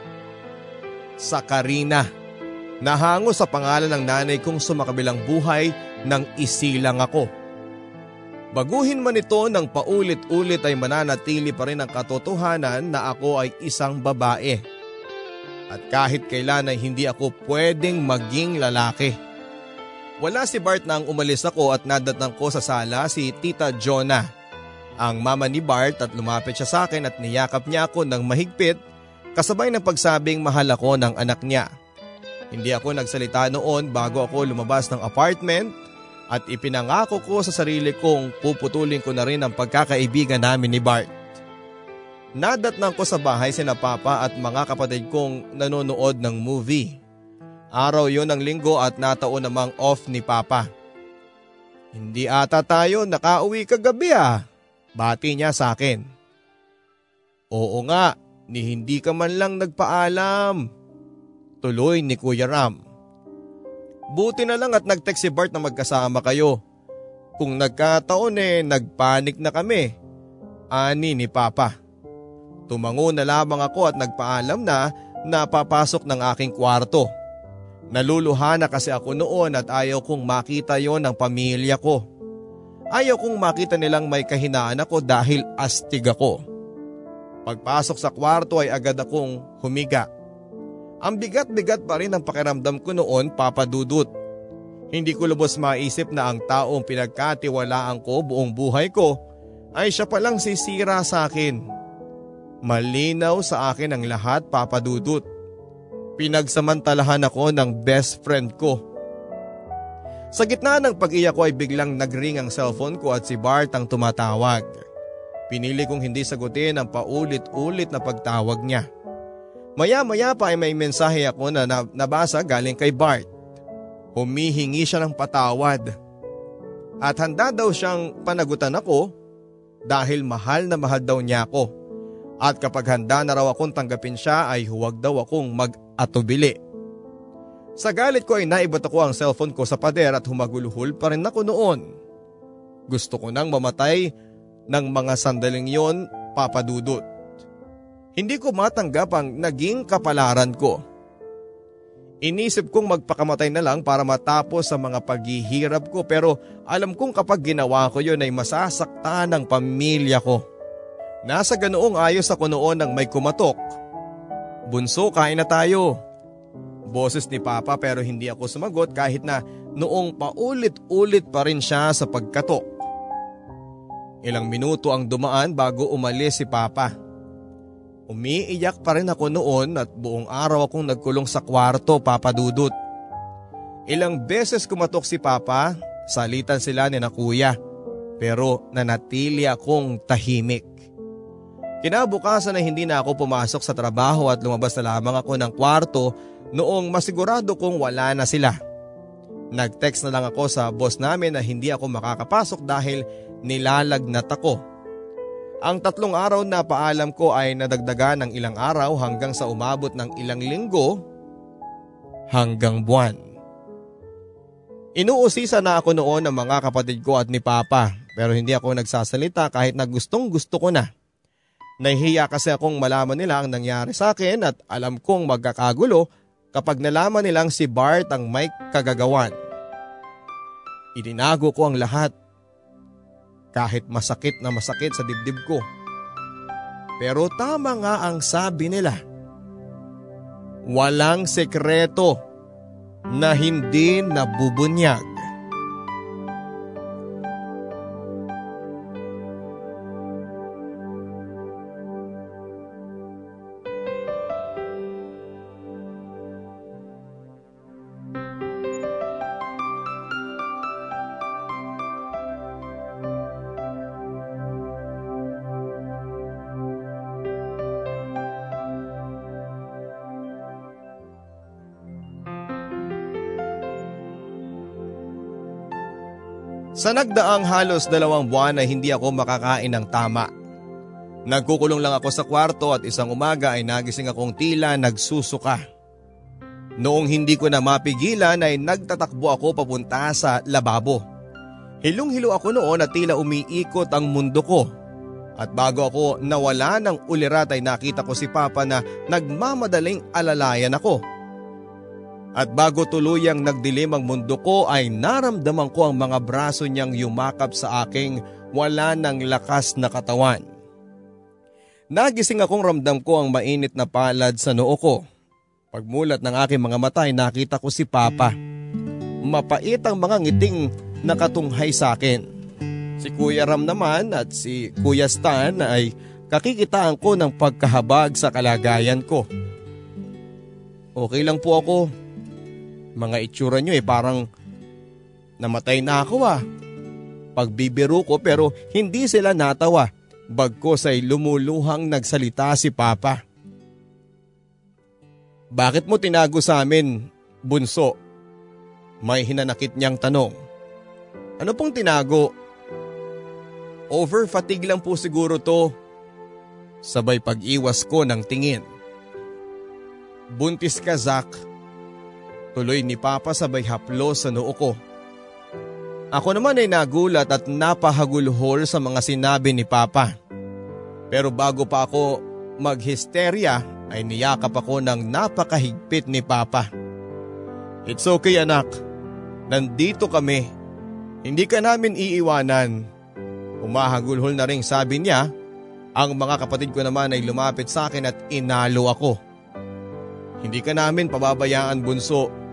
Sakarina. Nahango sa pangalan ng nanay kong sumakabilang buhay nang isilang ako. Baguhin man ito ng paulit-ulit ay mananatili pa rin ang katotohanan na ako ay isang babae. At kahit kailan ay hindi ako pwedeng maging lalaki. Wala si Bart nang umalis ako at nadatang ko sa sala si Tita Jonah. Ang mama ni Bart at lumapit siya sa akin at niyakap niya ako ng mahigpit kasabay ng pagsabing mahal ako ng anak niya. Hindi ako nagsalita noon bago ako lumabas ng apartment at ipinangako ko sa sarili kong puputulin ko na rin ang pagkakaibigan namin ni Bart. Nadatnang ko sa bahay sina Papa at mga kapatid kong nanonood ng movie. Araw yon ng linggo at nataon namang off ni Papa. Hindi ata tayo nakauwi kagabi ah. Bati niya sa akin. Oo nga, ni hindi ka man lang nagpaalam. Tuloy ni Kuya Ram. Buti na lang at nag-text si Bart na magkasama kayo. Kung nagkataon eh, nagpanik na kami. Ani ni Papa. Tumango na lamang ako at nagpaalam na napapasok ng aking kwarto. Naluluha na kasi ako noon at ayaw kong makita yon ng pamilya ko. Ayaw kong makita nilang may kahinaan ako dahil astig ako. Pagpasok sa kwarto ay agad akong humiga. Ang bigat-bigat pa rin ang pakiramdam ko noon papadudot. Hindi ko lubos maisip na ang taong pinagkatiwalaan ko buong buhay ko ay siya palang sisira sa akin. Malinaw sa akin ang lahat papadudot. Pinagsamantalahan ako ng best friend ko. Sa gitna ng pag-iyak ko ay biglang nagring ang cellphone ko at si Bart ang tumatawag. Pinili kong hindi sagutin ang paulit-ulit na pagtawag niya. Maya-maya pa ay may mensahe ako na nabasa galing kay Bart. Humihingi siya ng patawad. At handa daw siyang panagutan ako dahil mahal na mahal daw niya ako. At kapag handa na raw akong tanggapin siya ay huwag daw akong mag-atubili. Sa galit ko ay naibot ako ang cellphone ko sa pader at humaguluhol pa rin ako noon. Gusto ko nang mamatay ng mga sandaling yon papadudot. Hindi ko matanggap ang naging kapalaran ko. Inisip kong magpakamatay na lang para matapos sa mga paghihirap ko pero alam kong kapag ginawa ko yun ay masasaktan ang pamilya ko. Nasa ganoong ayos ako noon nang may kumatok. Bunso, kain na tayo. Boses ni Papa pero hindi ako sumagot kahit na noong paulit-ulit pa rin siya sa pagkatok. Ilang minuto ang dumaan bago umalis si Papa. Umiiyak pa rin ako noon at buong araw akong nagkulong sa kwarto papadudot. Ilang beses kumatok si Papa, salitan sila ni na kuya. Pero nanatili akong tahimik. Kinabukasan na hindi na ako pumasok sa trabaho at lumabas na lamang ako ng kwarto noong masigurado kong wala na sila. Nag-text na lang ako sa boss namin na hindi ako makakapasok dahil nilalagnat ako. Ang tatlong araw na paalam ko ay nadagdagan ng ilang araw hanggang sa umabot ng ilang linggo hanggang buwan. Inuusisa na ako noon ng mga kapatid ko at ni Papa pero hindi ako nagsasalita kahit na gustong gusto ko na. Nahihiya kasi akong malaman nila ang nangyari sa akin at alam kong magkakagulo kapag nalaman nilang si Bart ang may kagagawan. Itinago ko ang lahat kahit masakit na masakit sa dibdib ko. Pero tama nga ang sabi nila. Walang sekreto na hindi nabubunyag. Sa nagdaang halos dalawang buwan ay hindi ako makakain ng tama. Nagkukulong lang ako sa kwarto at isang umaga ay nagising akong tila nagsusuka. Noong hindi ko na mapigilan ay nagtatakbo ako papunta sa lababo. Hilong-hilo ako noon at tila umiikot ang mundo ko. At bago ako nawala ng ulirat ay nakita ko si Papa na nagmamadaling alalayan ako. At bago tuluyang nagdilim ang mundo ko ay naramdaman ko ang mga braso niyang yumakap sa aking wala ng lakas na katawan. Nagising akong ramdam ko ang mainit na palad sa noo ko. Pagmulat ng aking mga mata ay nakita ko si Papa. Mapait ang mga ngiting nakatunghay sa akin. Si Kuya Ram naman at si Kuya Stan ay kakikitaan ko ng pagkahabag sa kalagayan ko. Okay lang po ako mga itsura nyo eh parang namatay na ako ah. Pagbibiro ko pero hindi sila natawa. Bagkos ay lumuluhang nagsalita si Papa. Bakit mo tinago sa amin, bunso? May hinanakit niyang tanong. Ano pong tinago? Over fatigue lang po siguro to. Sabay pag-iwas ko ng tingin. Buntis ka, Zach. Tuloy ni Papa sabay haplo sa noo ko. Ako naman ay nagulat at napahagulhol sa mga sinabi ni Papa. Pero bago pa ako maghisterya ay niyakap ako ng napakahigpit ni Papa. It's okay anak, nandito kami. Hindi ka namin iiwanan. Umahagulhol na rin sabi niya, ang mga kapatid ko naman ay lumapit sa akin at inalo ako. Hindi ka namin pababayaan bunso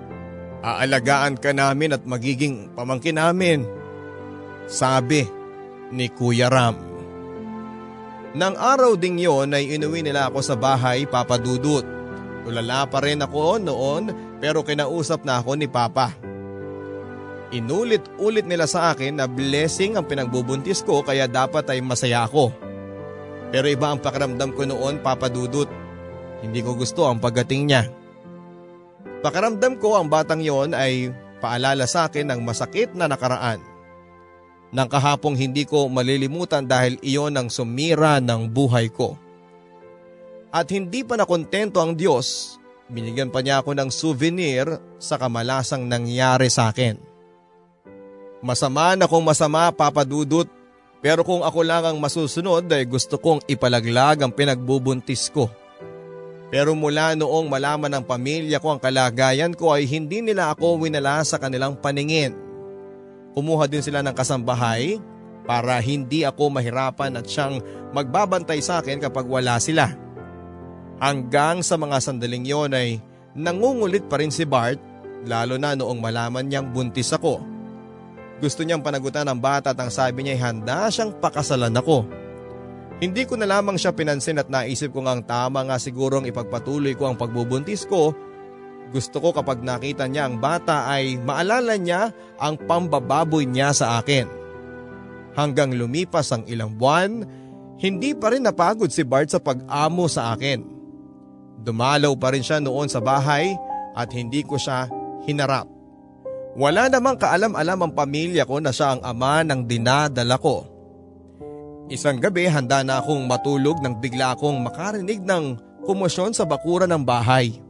Aalagaan ka namin at magiging pamangkin namin. Sabi ni Kuya Ram. Nang araw ding yon ay inuwi nila ako sa bahay papadudot. Tulala pa rin ako noon pero kinausap na ako ni Papa. Inulit-ulit nila sa akin na blessing ang pinagbubuntis ko kaya dapat ay masaya ako. Pero iba ang pakiramdam ko noon papadudot. Hindi ko gusto ang pagdating niya. Pakaramdam ko ang batang yon ay paalala sa akin ng masakit na nakaraan. Nang kahapong hindi ko malilimutan dahil iyon ang sumira ng buhay ko. At hindi pa nakontento ang Diyos, binigyan pa niya ako ng souvenir sa kamalasang nangyari sa akin. Masama na kung masama papadudot pero kung ako lang ang masusunod ay gusto kong ipalaglag ang pinagbubuntis ko. Pero mula noong malaman ng pamilya ko ang kalagayan ko ay hindi nila ako winala sa kanilang paningin. Kumuha din sila ng kasambahay para hindi ako mahirapan at siyang magbabantay sa akin kapag wala sila. Hanggang sa mga sandaling yon ay nangungulit pa rin si Bart lalo na noong malaman niyang buntis ako. Gusto niyang panagutan ng bata at ang sabi niya ay handa siyang pakasalan ako. Hindi ko na lamang siya pinansin at naisip ko ang tama nga sigurong ipagpatuloy ko ang pagbubuntis ko. Gusto ko kapag nakita niya ang bata ay maalala niya ang pambababoy niya sa akin. Hanggang lumipas ang ilang buwan, hindi pa rin napagod si Bart sa pag-amo sa akin. Dumalaw pa rin siya noon sa bahay at hindi ko siya hinarap. Wala namang kaalam-alam ang pamilya ko na siya ang ama ng dinadala ko. Isang gabi handa na akong matulog nang bigla akong makarinig ng kumosyon sa bakura ng bahay.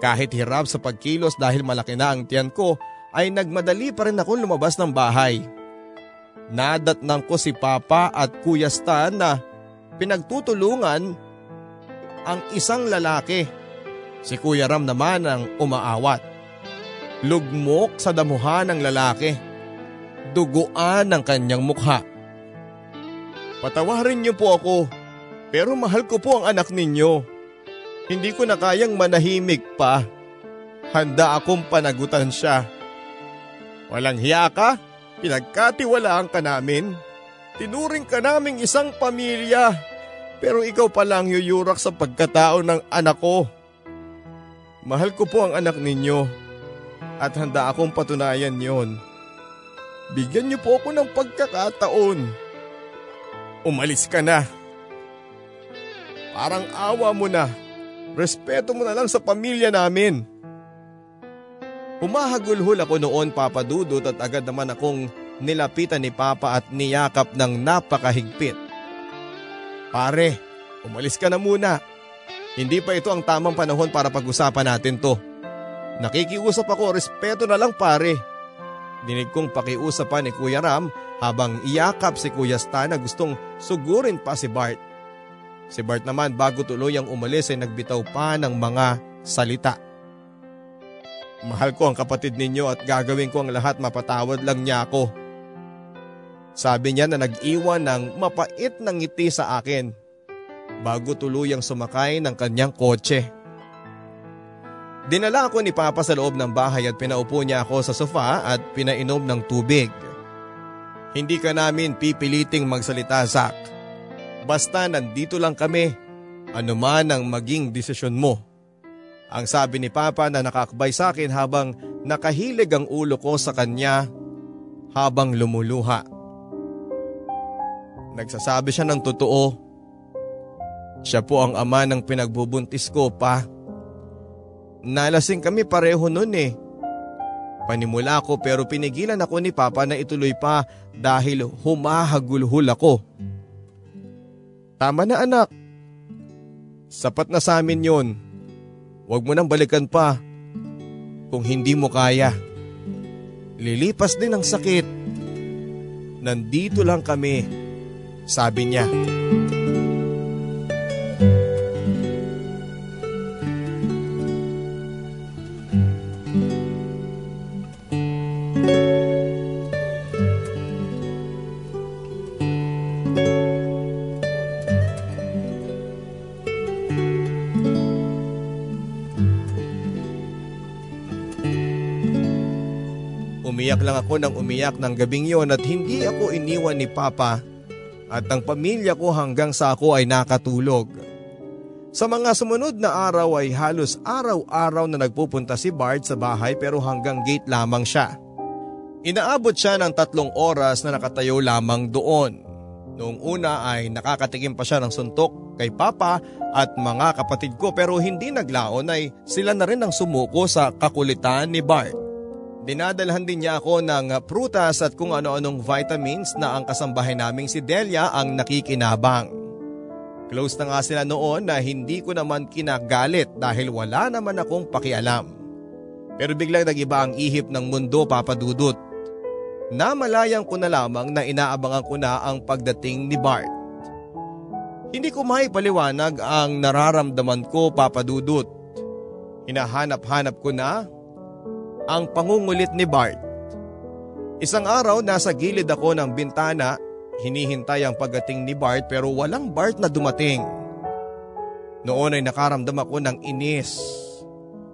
Kahit hirap sa pagkilos dahil malaki na ang tiyan ko ay nagmadali pa rin akong lumabas ng bahay. Nadatnang ko si Papa at Kuya Stan na pinagtutulungan ang isang lalaki. Si Kuya Ram naman ang umaawat. Lugmok sa damuhan ng lalaki. Duguan ang kanyang mukha. Patawarin niyo po ako, pero mahal ko po ang anak ninyo. Hindi ko na kayang manahimik pa. Handa akong panagutan siya. Walang hiya ka? Pinagkatiwalaan ka namin? Tinuring ka naming isang pamilya. Pero ikaw pa lang yuyurak sa pagkatao ng anak ko. Mahal ko po ang anak ninyo. At handa akong patunayan yon. Bigyan niyo po ako ng pagkakataon. Umalis ka na. Parang awa mo na. Respeto mo na lang sa pamilya namin. Humahagulhol ako noon papadudot at agad naman akong nilapitan ni Papa at niyakap ng napakahigpit. Pare, umalis ka na muna. Hindi pa ito ang tamang panahon para pag-usapan natin to. Nakikiusap ako, respeto na lang pare. Dinig kong pakiusapan ni Kuya Ram habang iyakap si Kuya Stan na gustong sugurin pa si Bart. Si Bart naman bago tuluyang umalis ay nagbitaw pa ng mga salita. Mahal ko ang kapatid ninyo at gagawin ko ang lahat mapatawad lang niya ako. Sabi niya na nag-iwan ng mapait na ngiti sa akin bago tuluyang sumakay ng kanyang kotse. Dinala ako ni Papa sa loob ng bahay at pinaupo niya ako sa sofa at pinainom ng tubig. Hindi ka namin pipiliting magsalita, Zach. Basta nandito lang kami, anuman ang maging desisyon mo. Ang sabi ni Papa na nakakbay sa akin habang nakahilig ang ulo ko sa kanya habang lumuluha. Nagsasabi siya ng totoo. Siya po ang ama ng pinagbubuntis ko pa. Nalasing kami pareho nun eh. Panimula ako pero pinigilan ako ni Papa na ituloy pa dahil humahagulhul ako. Tama na anak. Sapat na sa amin yon. Huwag mo nang balikan pa. Kung hindi mo kaya. Lilipas din ang sakit. Nandito lang kami sabi niya. Umiyak ako ng umiyak ng gabing yon at hindi ako iniwan ni Papa at ang pamilya ko hanggang sa ako ay nakatulog. Sa mga sumunod na araw ay halos araw-araw na nagpupunta si Bart sa bahay pero hanggang gate lamang siya. Inaabot siya ng tatlong oras na nakatayo lamang doon. Noong una ay nakakatikim pa siya ng suntok kay Papa at mga kapatid ko pero hindi naglaon ay sila na rin ang sumuko sa kakulitan ni Bart. Dinadalhan din niya ako ng prutas at kung ano-anong vitamins na ang kasambahay naming si Delia ang nakikinabang. Close na nga sila noon na hindi ko naman kinagalit dahil wala naman akong pakialam. Pero biglang nagiba ang ihip ng mundo papadudot. Namalayan ko na lamang na inaabangan ko na ang pagdating ni Bart. Hindi ko maipaliwanag ang nararamdaman ko papadudot. Hinahanap-hanap ko na ang pangungulit ni Bart. Isang araw nasa gilid ako ng bintana, hinihintay ang pagdating ni Bart pero walang Bart na dumating. Noon ay nakaramdam ako ng inis.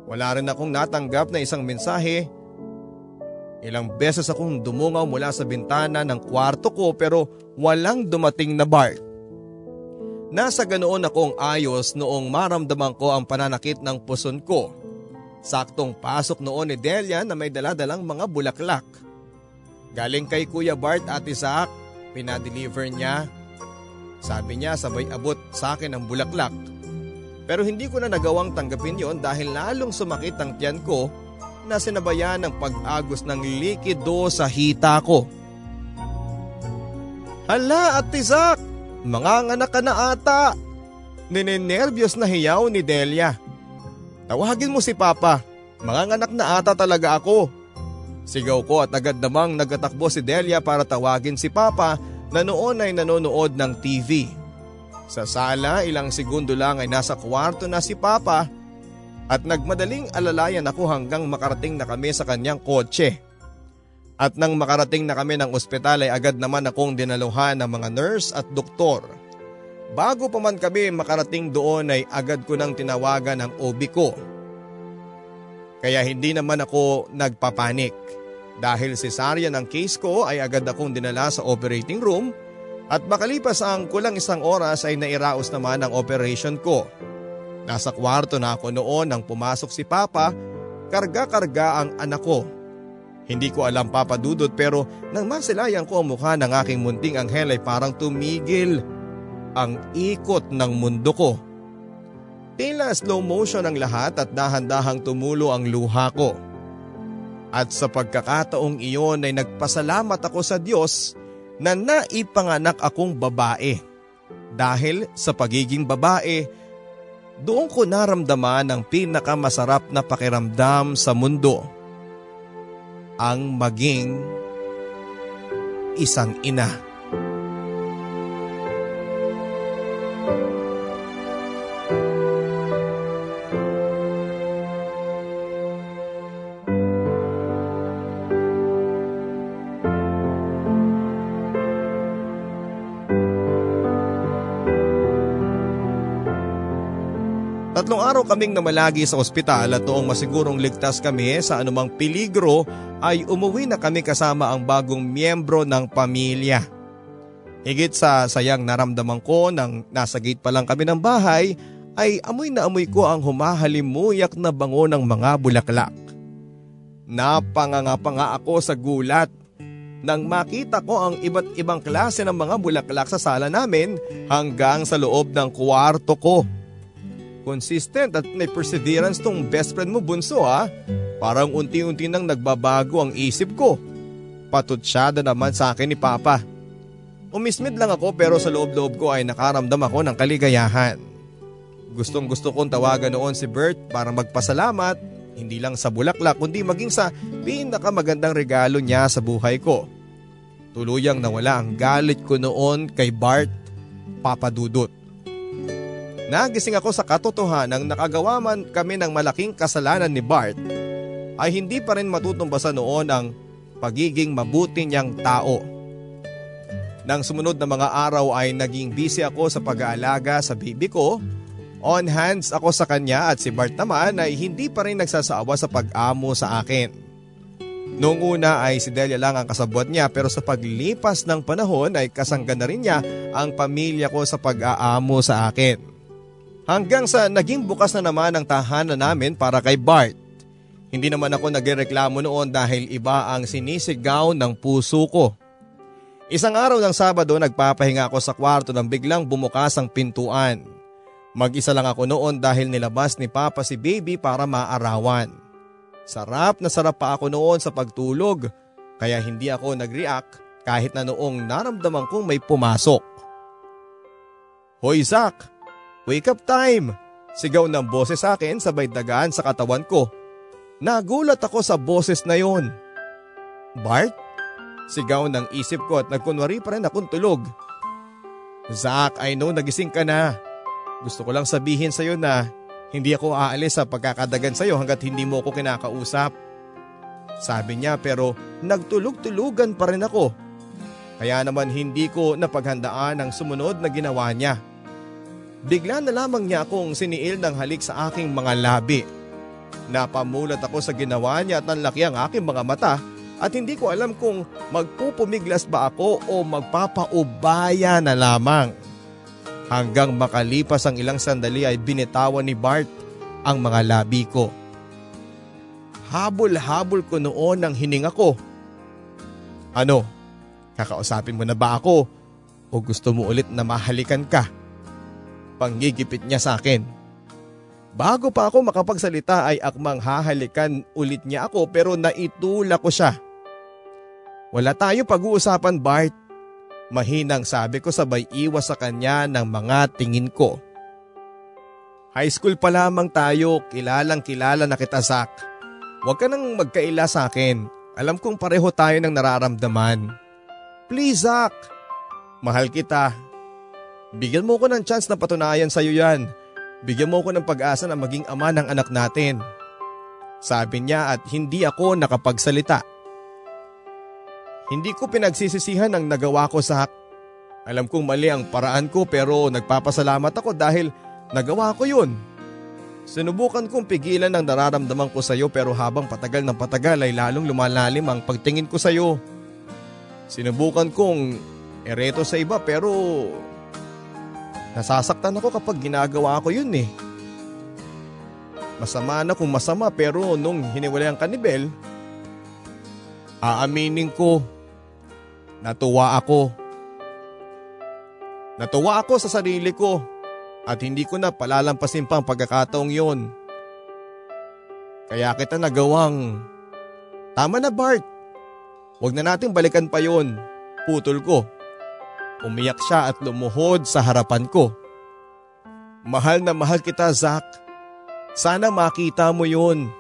Wala rin akong natanggap na isang mensahe. Ilang beses akong dumungaw mula sa bintana ng kwarto ko pero walang dumating na Bart. Nasa ganoon akong ayos noong maramdaman ko ang pananakit ng puson ko Saktong pasok noon ni Delia na may daladalang mga bulaklak. Galing kay Kuya Bart at Isaac, pinadeliver niya. Sabi niya sabay abot sa akin ang bulaklak. Pero hindi ko na nagawang tanggapin yon dahil lalong sumakit ang tiyan ko na sinabayan ng pag-agos ng likido sa hita ko. Hala at Isaac, mga anak ka na ata. Ninenervyos na hiyaw ni Delia. Tawagin mo si Papa. Manganganak na ata talaga ako. Sigaw ko at agad namang nagatakbo si Delia para tawagin si Papa na noon ay nanonood ng TV. Sa sala ilang segundo lang ay nasa kwarto na si Papa at nagmadaling alalayan ako hanggang makarating na kami sa kanyang kotse. At nang makarating na kami ng ospital ay agad naman akong dinaluhan ng mga nurse at doktor. Bago pa man kami makarating doon ay agad ko nang tinawagan ang OB ko. Kaya hindi naman ako nagpapanik. Dahil cesarean ang case ko ay agad akong dinala sa operating room at makalipas ang kulang isang oras ay nairaos naman ang operation ko. Nasa kwarto na ako noon nang pumasok si Papa, karga-karga ang anak ko. Hindi ko alam papadudot pero nang masilayan ko ang mukha ng aking munting anghel ay parang tumigil ang ikot ng mundo ko. Tila slow motion ang lahat at dahan-dahang tumulo ang luha ko. At sa pagkakataong iyon ay nagpasalamat ako sa Diyos na naipanganak akong babae. Dahil sa pagiging babae, doon ko naramdaman ang pinakamasarap na pakiramdam sa mundo. Ang maging isang ina. Tatlong araw kaming namalagi sa ospital at noong masigurong ligtas kami sa anumang peligro ay umuwi na kami kasama ang bagong miyembro ng pamilya. Higit sa sayang naramdaman ko nang nasa gate pa lang kami ng bahay ay amoy na amoy ko ang humahalimuyak na bango ng mga bulaklak. Napanganga pa nga ako sa gulat nang makita ko ang iba't ibang klase ng mga bulaklak sa sala namin hanggang sa loob ng kwarto ko. Consistent at may perseverance tong best friend mo bunso ha. Parang unti-unti nang nagbabago ang isip ko. Patutsyada naman sa akin ni Papa. Umismid lang ako pero sa loob-loob ko ay nakaramdam ako ng kaligayahan. Gustong gusto kong tawagan noon si Bert para magpasalamat, hindi lang sa bulaklak kundi maging sa pinakamagandang regalo niya sa buhay ko. Tuluyang nawala ang galit ko noon kay Bart, Papa Dudut. Nagising ako sa katotohanan nakagawa man kami ng malaking kasalanan ni Bart ay hindi pa rin matutumbasan noon ang pagiging mabuti niyang tao. Nang sumunod na mga araw ay naging busy ako sa pag-aalaga sa baby ko. On hands ako sa kanya at si Bart naman ay hindi pa rin nagsasaawa sa pag-amo sa akin. Noong una ay si Delia lang ang kasabot niya pero sa paglipas ng panahon ay kasangga na rin niya ang pamilya ko sa pag-aamo sa akin. Hanggang sa naging bukas na naman ang tahanan namin para kay Bart. Hindi naman ako nagreklamo noon dahil iba ang sinisigaw ng puso ko. Isang araw ng Sabado nagpapahinga ako sa kwarto nang biglang bumukas ang pintuan. Mag-isa lang ako noon dahil nilabas ni Papa si baby para maarawan. Sarap na sarap pa ako noon sa pagtulog kaya hindi ako nag-react kahit na noong naramdaman kong may pumasok. Hoy Zach, Wake up time! Sigaw ng boses sa akin sabay dagaan sa katawan ko. Nagulat ako sa boses na yon. Bart? Sigaw ng isip ko at nagkunwari pa rin akong tulog. Zach, I know nagising ka na. Gusto ko lang sabihin sa iyo na hindi ako aalis sa pagkakadagan sa iyo hanggat hindi mo ako kinakausap. Sabi niya pero nagtulog-tulugan pa rin ako. Kaya naman hindi ko napaghandaan ang sumunod na ginawa niya. Bigla na lamang niya akong siniil ng halik sa aking mga labi. Napamulat ako sa ginawa niya at nanlaki ang aking mga mata at hindi ko alam kung magpupumiglas ba ako o magpapaubaya na lamang. Hanggang makalipas ang ilang sandali ay binitawan ni Bart ang mga labi ko. Habol-habol ko noon ang hininga ko. Ano? Kakausapin mo na ba ako? O gusto mo ulit na mahalikan ka? Panggigipit niya sa akin. Bago pa ako makapagsalita ay akmang hahalikan ulit niya ako pero naitula ko siya. Wala tayo pag-uusapan Bart. Mahinang sabi ko sabay iwas sa kanya ng mga tingin ko. High school pa lamang tayo, kilalang kilala na kita Zach. Huwag ka nang magkaila sa akin. Alam kong pareho tayo ng nararamdaman. Please Zach, mahal kita Bigyan mo ko ng chance na patunayan sa iyo yan. Bigyan mo ko ng pag-asa na maging ama ng anak natin. Sabi niya at hindi ako nakapagsalita. Hindi ko pinagsisisihan ang nagawa ko sa hak. Alam kong mali ang paraan ko pero nagpapasalamat ako dahil nagawa ko yun. Sinubukan kong pigilan ang nararamdaman ko sa iyo pero habang patagal ng patagal ay lalong lumalalim ang pagtingin ko sa iyo. Sinubukan kong ereto sa iba pero Nasasaktan ako kapag ginagawa ko yun eh. Masama na kung masama pero nung hiniwalay ang kanibel, aaminin ko, natuwa ako. Natuwa ako sa sarili ko at hindi ko na palalampasin pang pagkakataong yon. Kaya kita nagawang Tama na Bart. Huwag na natin balikan pa yon. Putol ko. Umiyak siya at lumuhod sa harapan ko. Mahal na mahal kita Zach. Sana makita mo yun.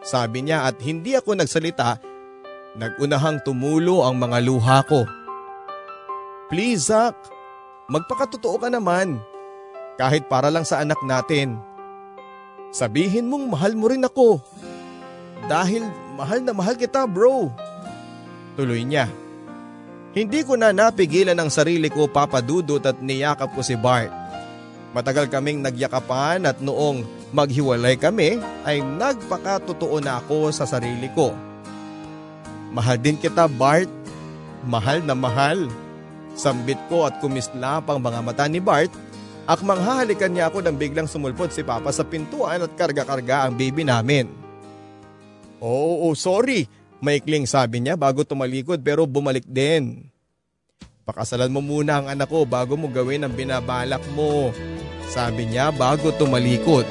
Sabi niya at hindi ako nagsalita, nagunahang tumulo ang mga luha ko. Please Zach, magpakatotoo ka naman. Kahit para lang sa anak natin. Sabihin mong mahal mo rin ako. Dahil mahal na mahal kita bro. Tuloy niya. Hindi ko na napigilan ang sarili ko papadudot at niyakap ko si Bart. Matagal kaming nagyakapan at noong maghiwalay kami ay nagpakatotoo na ako sa sarili ko. Mahal din kita Bart. Mahal na mahal. Sambit ko at kumislap ang mga mata ni Bart. Akmang hahalikan niya ako nang biglang sumulpot si Papa sa pintuan at karga-karga ang baby namin. Oo, oh, sorry. Maikling sabi niya bago tumalikod pero bumalik din. Pakasalan mo muna ang anak ko bago mo gawin ang binabalak mo. Sabi niya bago tumalikod.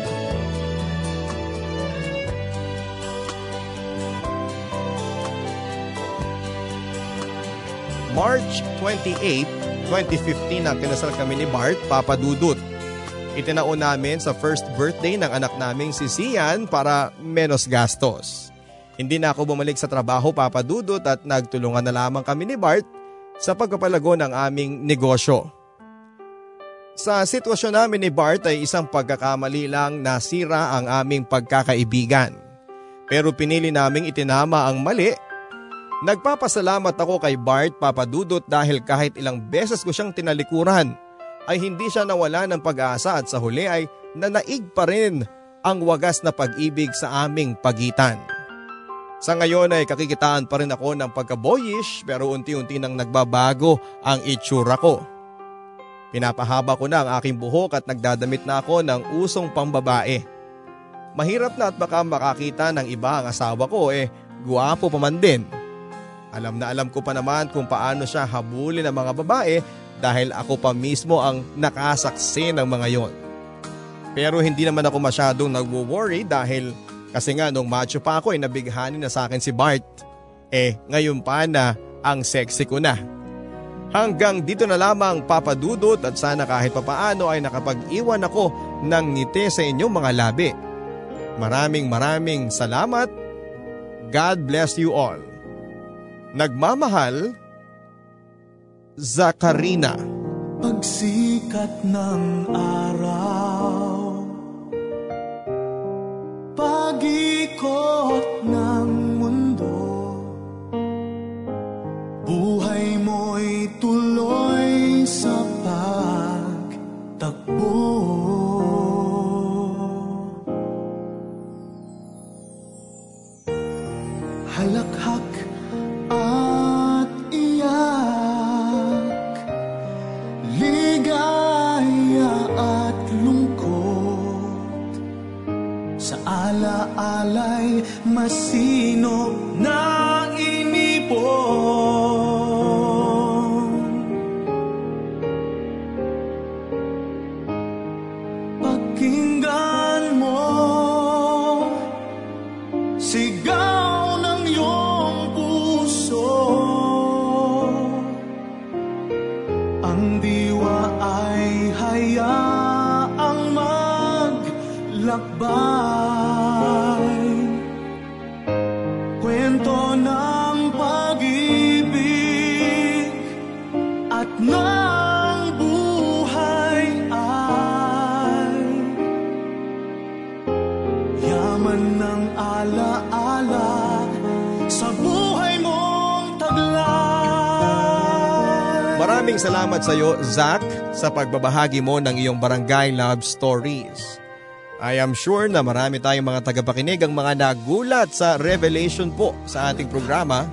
March 28, 2015 nang kinasal kami ni Bart, Papa Dudut. Itinao namin sa first birthday ng anak naming si Sian para menos gastos. Hindi na ako bumalik sa trabaho Papa Dudut at nagtulungan na lamang kami ni Bart sa pagpapalago ng aming negosyo. Sa sitwasyon namin ni Bart ay isang pagkakamali lang nasira ang aming pagkakaibigan. Pero pinili naming itinama ang mali Nagpapasalamat ako kay Bart Papadudot dahil kahit ilang beses ko siyang tinalikuran ay hindi siya nawala ng pag-asa at sa huli ay nanaig pa rin ang wagas na pag-ibig sa aming pagitan. Sa ngayon ay kakikitaan pa rin ako ng pagka-boyish pero unti-unti nang nagbabago ang itsura ko. Pinapahaba ko na ang aking buhok at nagdadamit na ako ng usong pambabae. Mahirap na at baka makakita ng iba ang asawa ko eh guwapo pa man din. Alam na alam ko pa naman kung paano siya habulin ng mga babae dahil ako pa mismo ang nakasaksi ng mga yon. Pero hindi naman ako masyadong nagwo-worry dahil kasi nga nung macho pa ako ay nabighani na sa akin si Bart. Eh ngayon pa na ang sexy ko na. Hanggang dito na lamang papadudot at sana kahit papaano ay nakapag-iwan ako ng ngiti sa inyong mga labi. Maraming maraming salamat. God bless you all. Nagmamahal, Zakarina. Pagsikat ng araw Pag-ikot ng sino na salamat sa iyo, Zach, sa pagbabahagi mo ng iyong barangay love stories. I am sure na marami tayong mga tagapakinig ang mga nagulat sa revelation po sa ating programa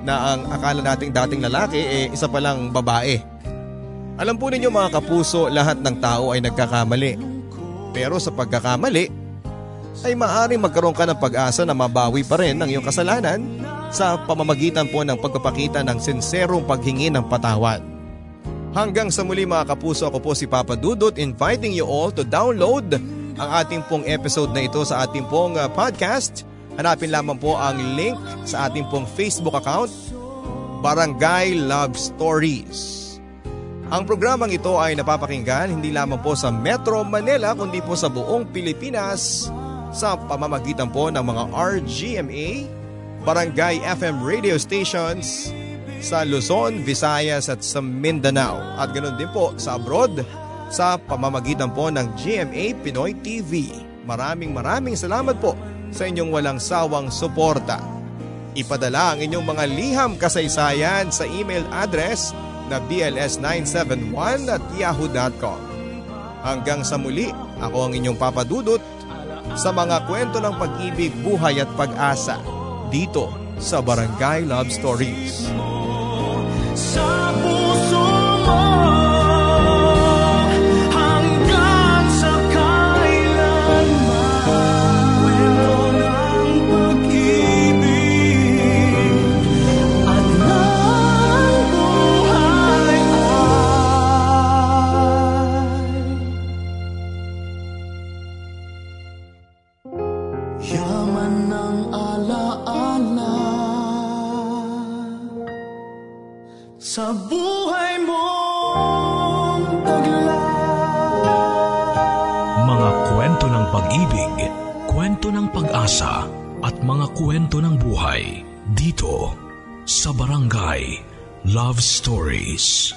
na ang akala nating dating lalaki eh isa palang babae. Alam po ninyo mga kapuso, lahat ng tao ay nagkakamali. Pero sa pagkakamali, ay maaaring magkaroon ka ng pag-asa na mabawi pa rin ang iyong kasalanan sa pamamagitan po ng pagpapakita ng sinserong paghingi ng patawad. Hanggang sa muli mga kapuso ako po si Papa Dudut inviting you all to download ang ating pong episode na ito sa ating pong uh, podcast Hanapin lamang po ang link sa ating pong Facebook account, Barangay Love Stories. Ang programang ito ay napapakinggan hindi lamang po sa Metro Manila kundi po sa buong Pilipinas sa pamamagitan po ng mga RGMA, Barangay FM radio stations sa Luzon, Visayas at sa Mindanao at ganoon din po sa abroad sa pamamagitan po ng GMA Pinoy TV. Maraming maraming salamat po sa inyong walang sawang suporta. Ipadala ang inyong mga liham kasaysayan sa email address na bls971 at yahoo.com. Hanggang sa muli, ako ang inyong papadudot sa mga kwento ng pag-ibig, buhay at pag-asa dito sa Barangay Love Stories. Sa puso Love Stories.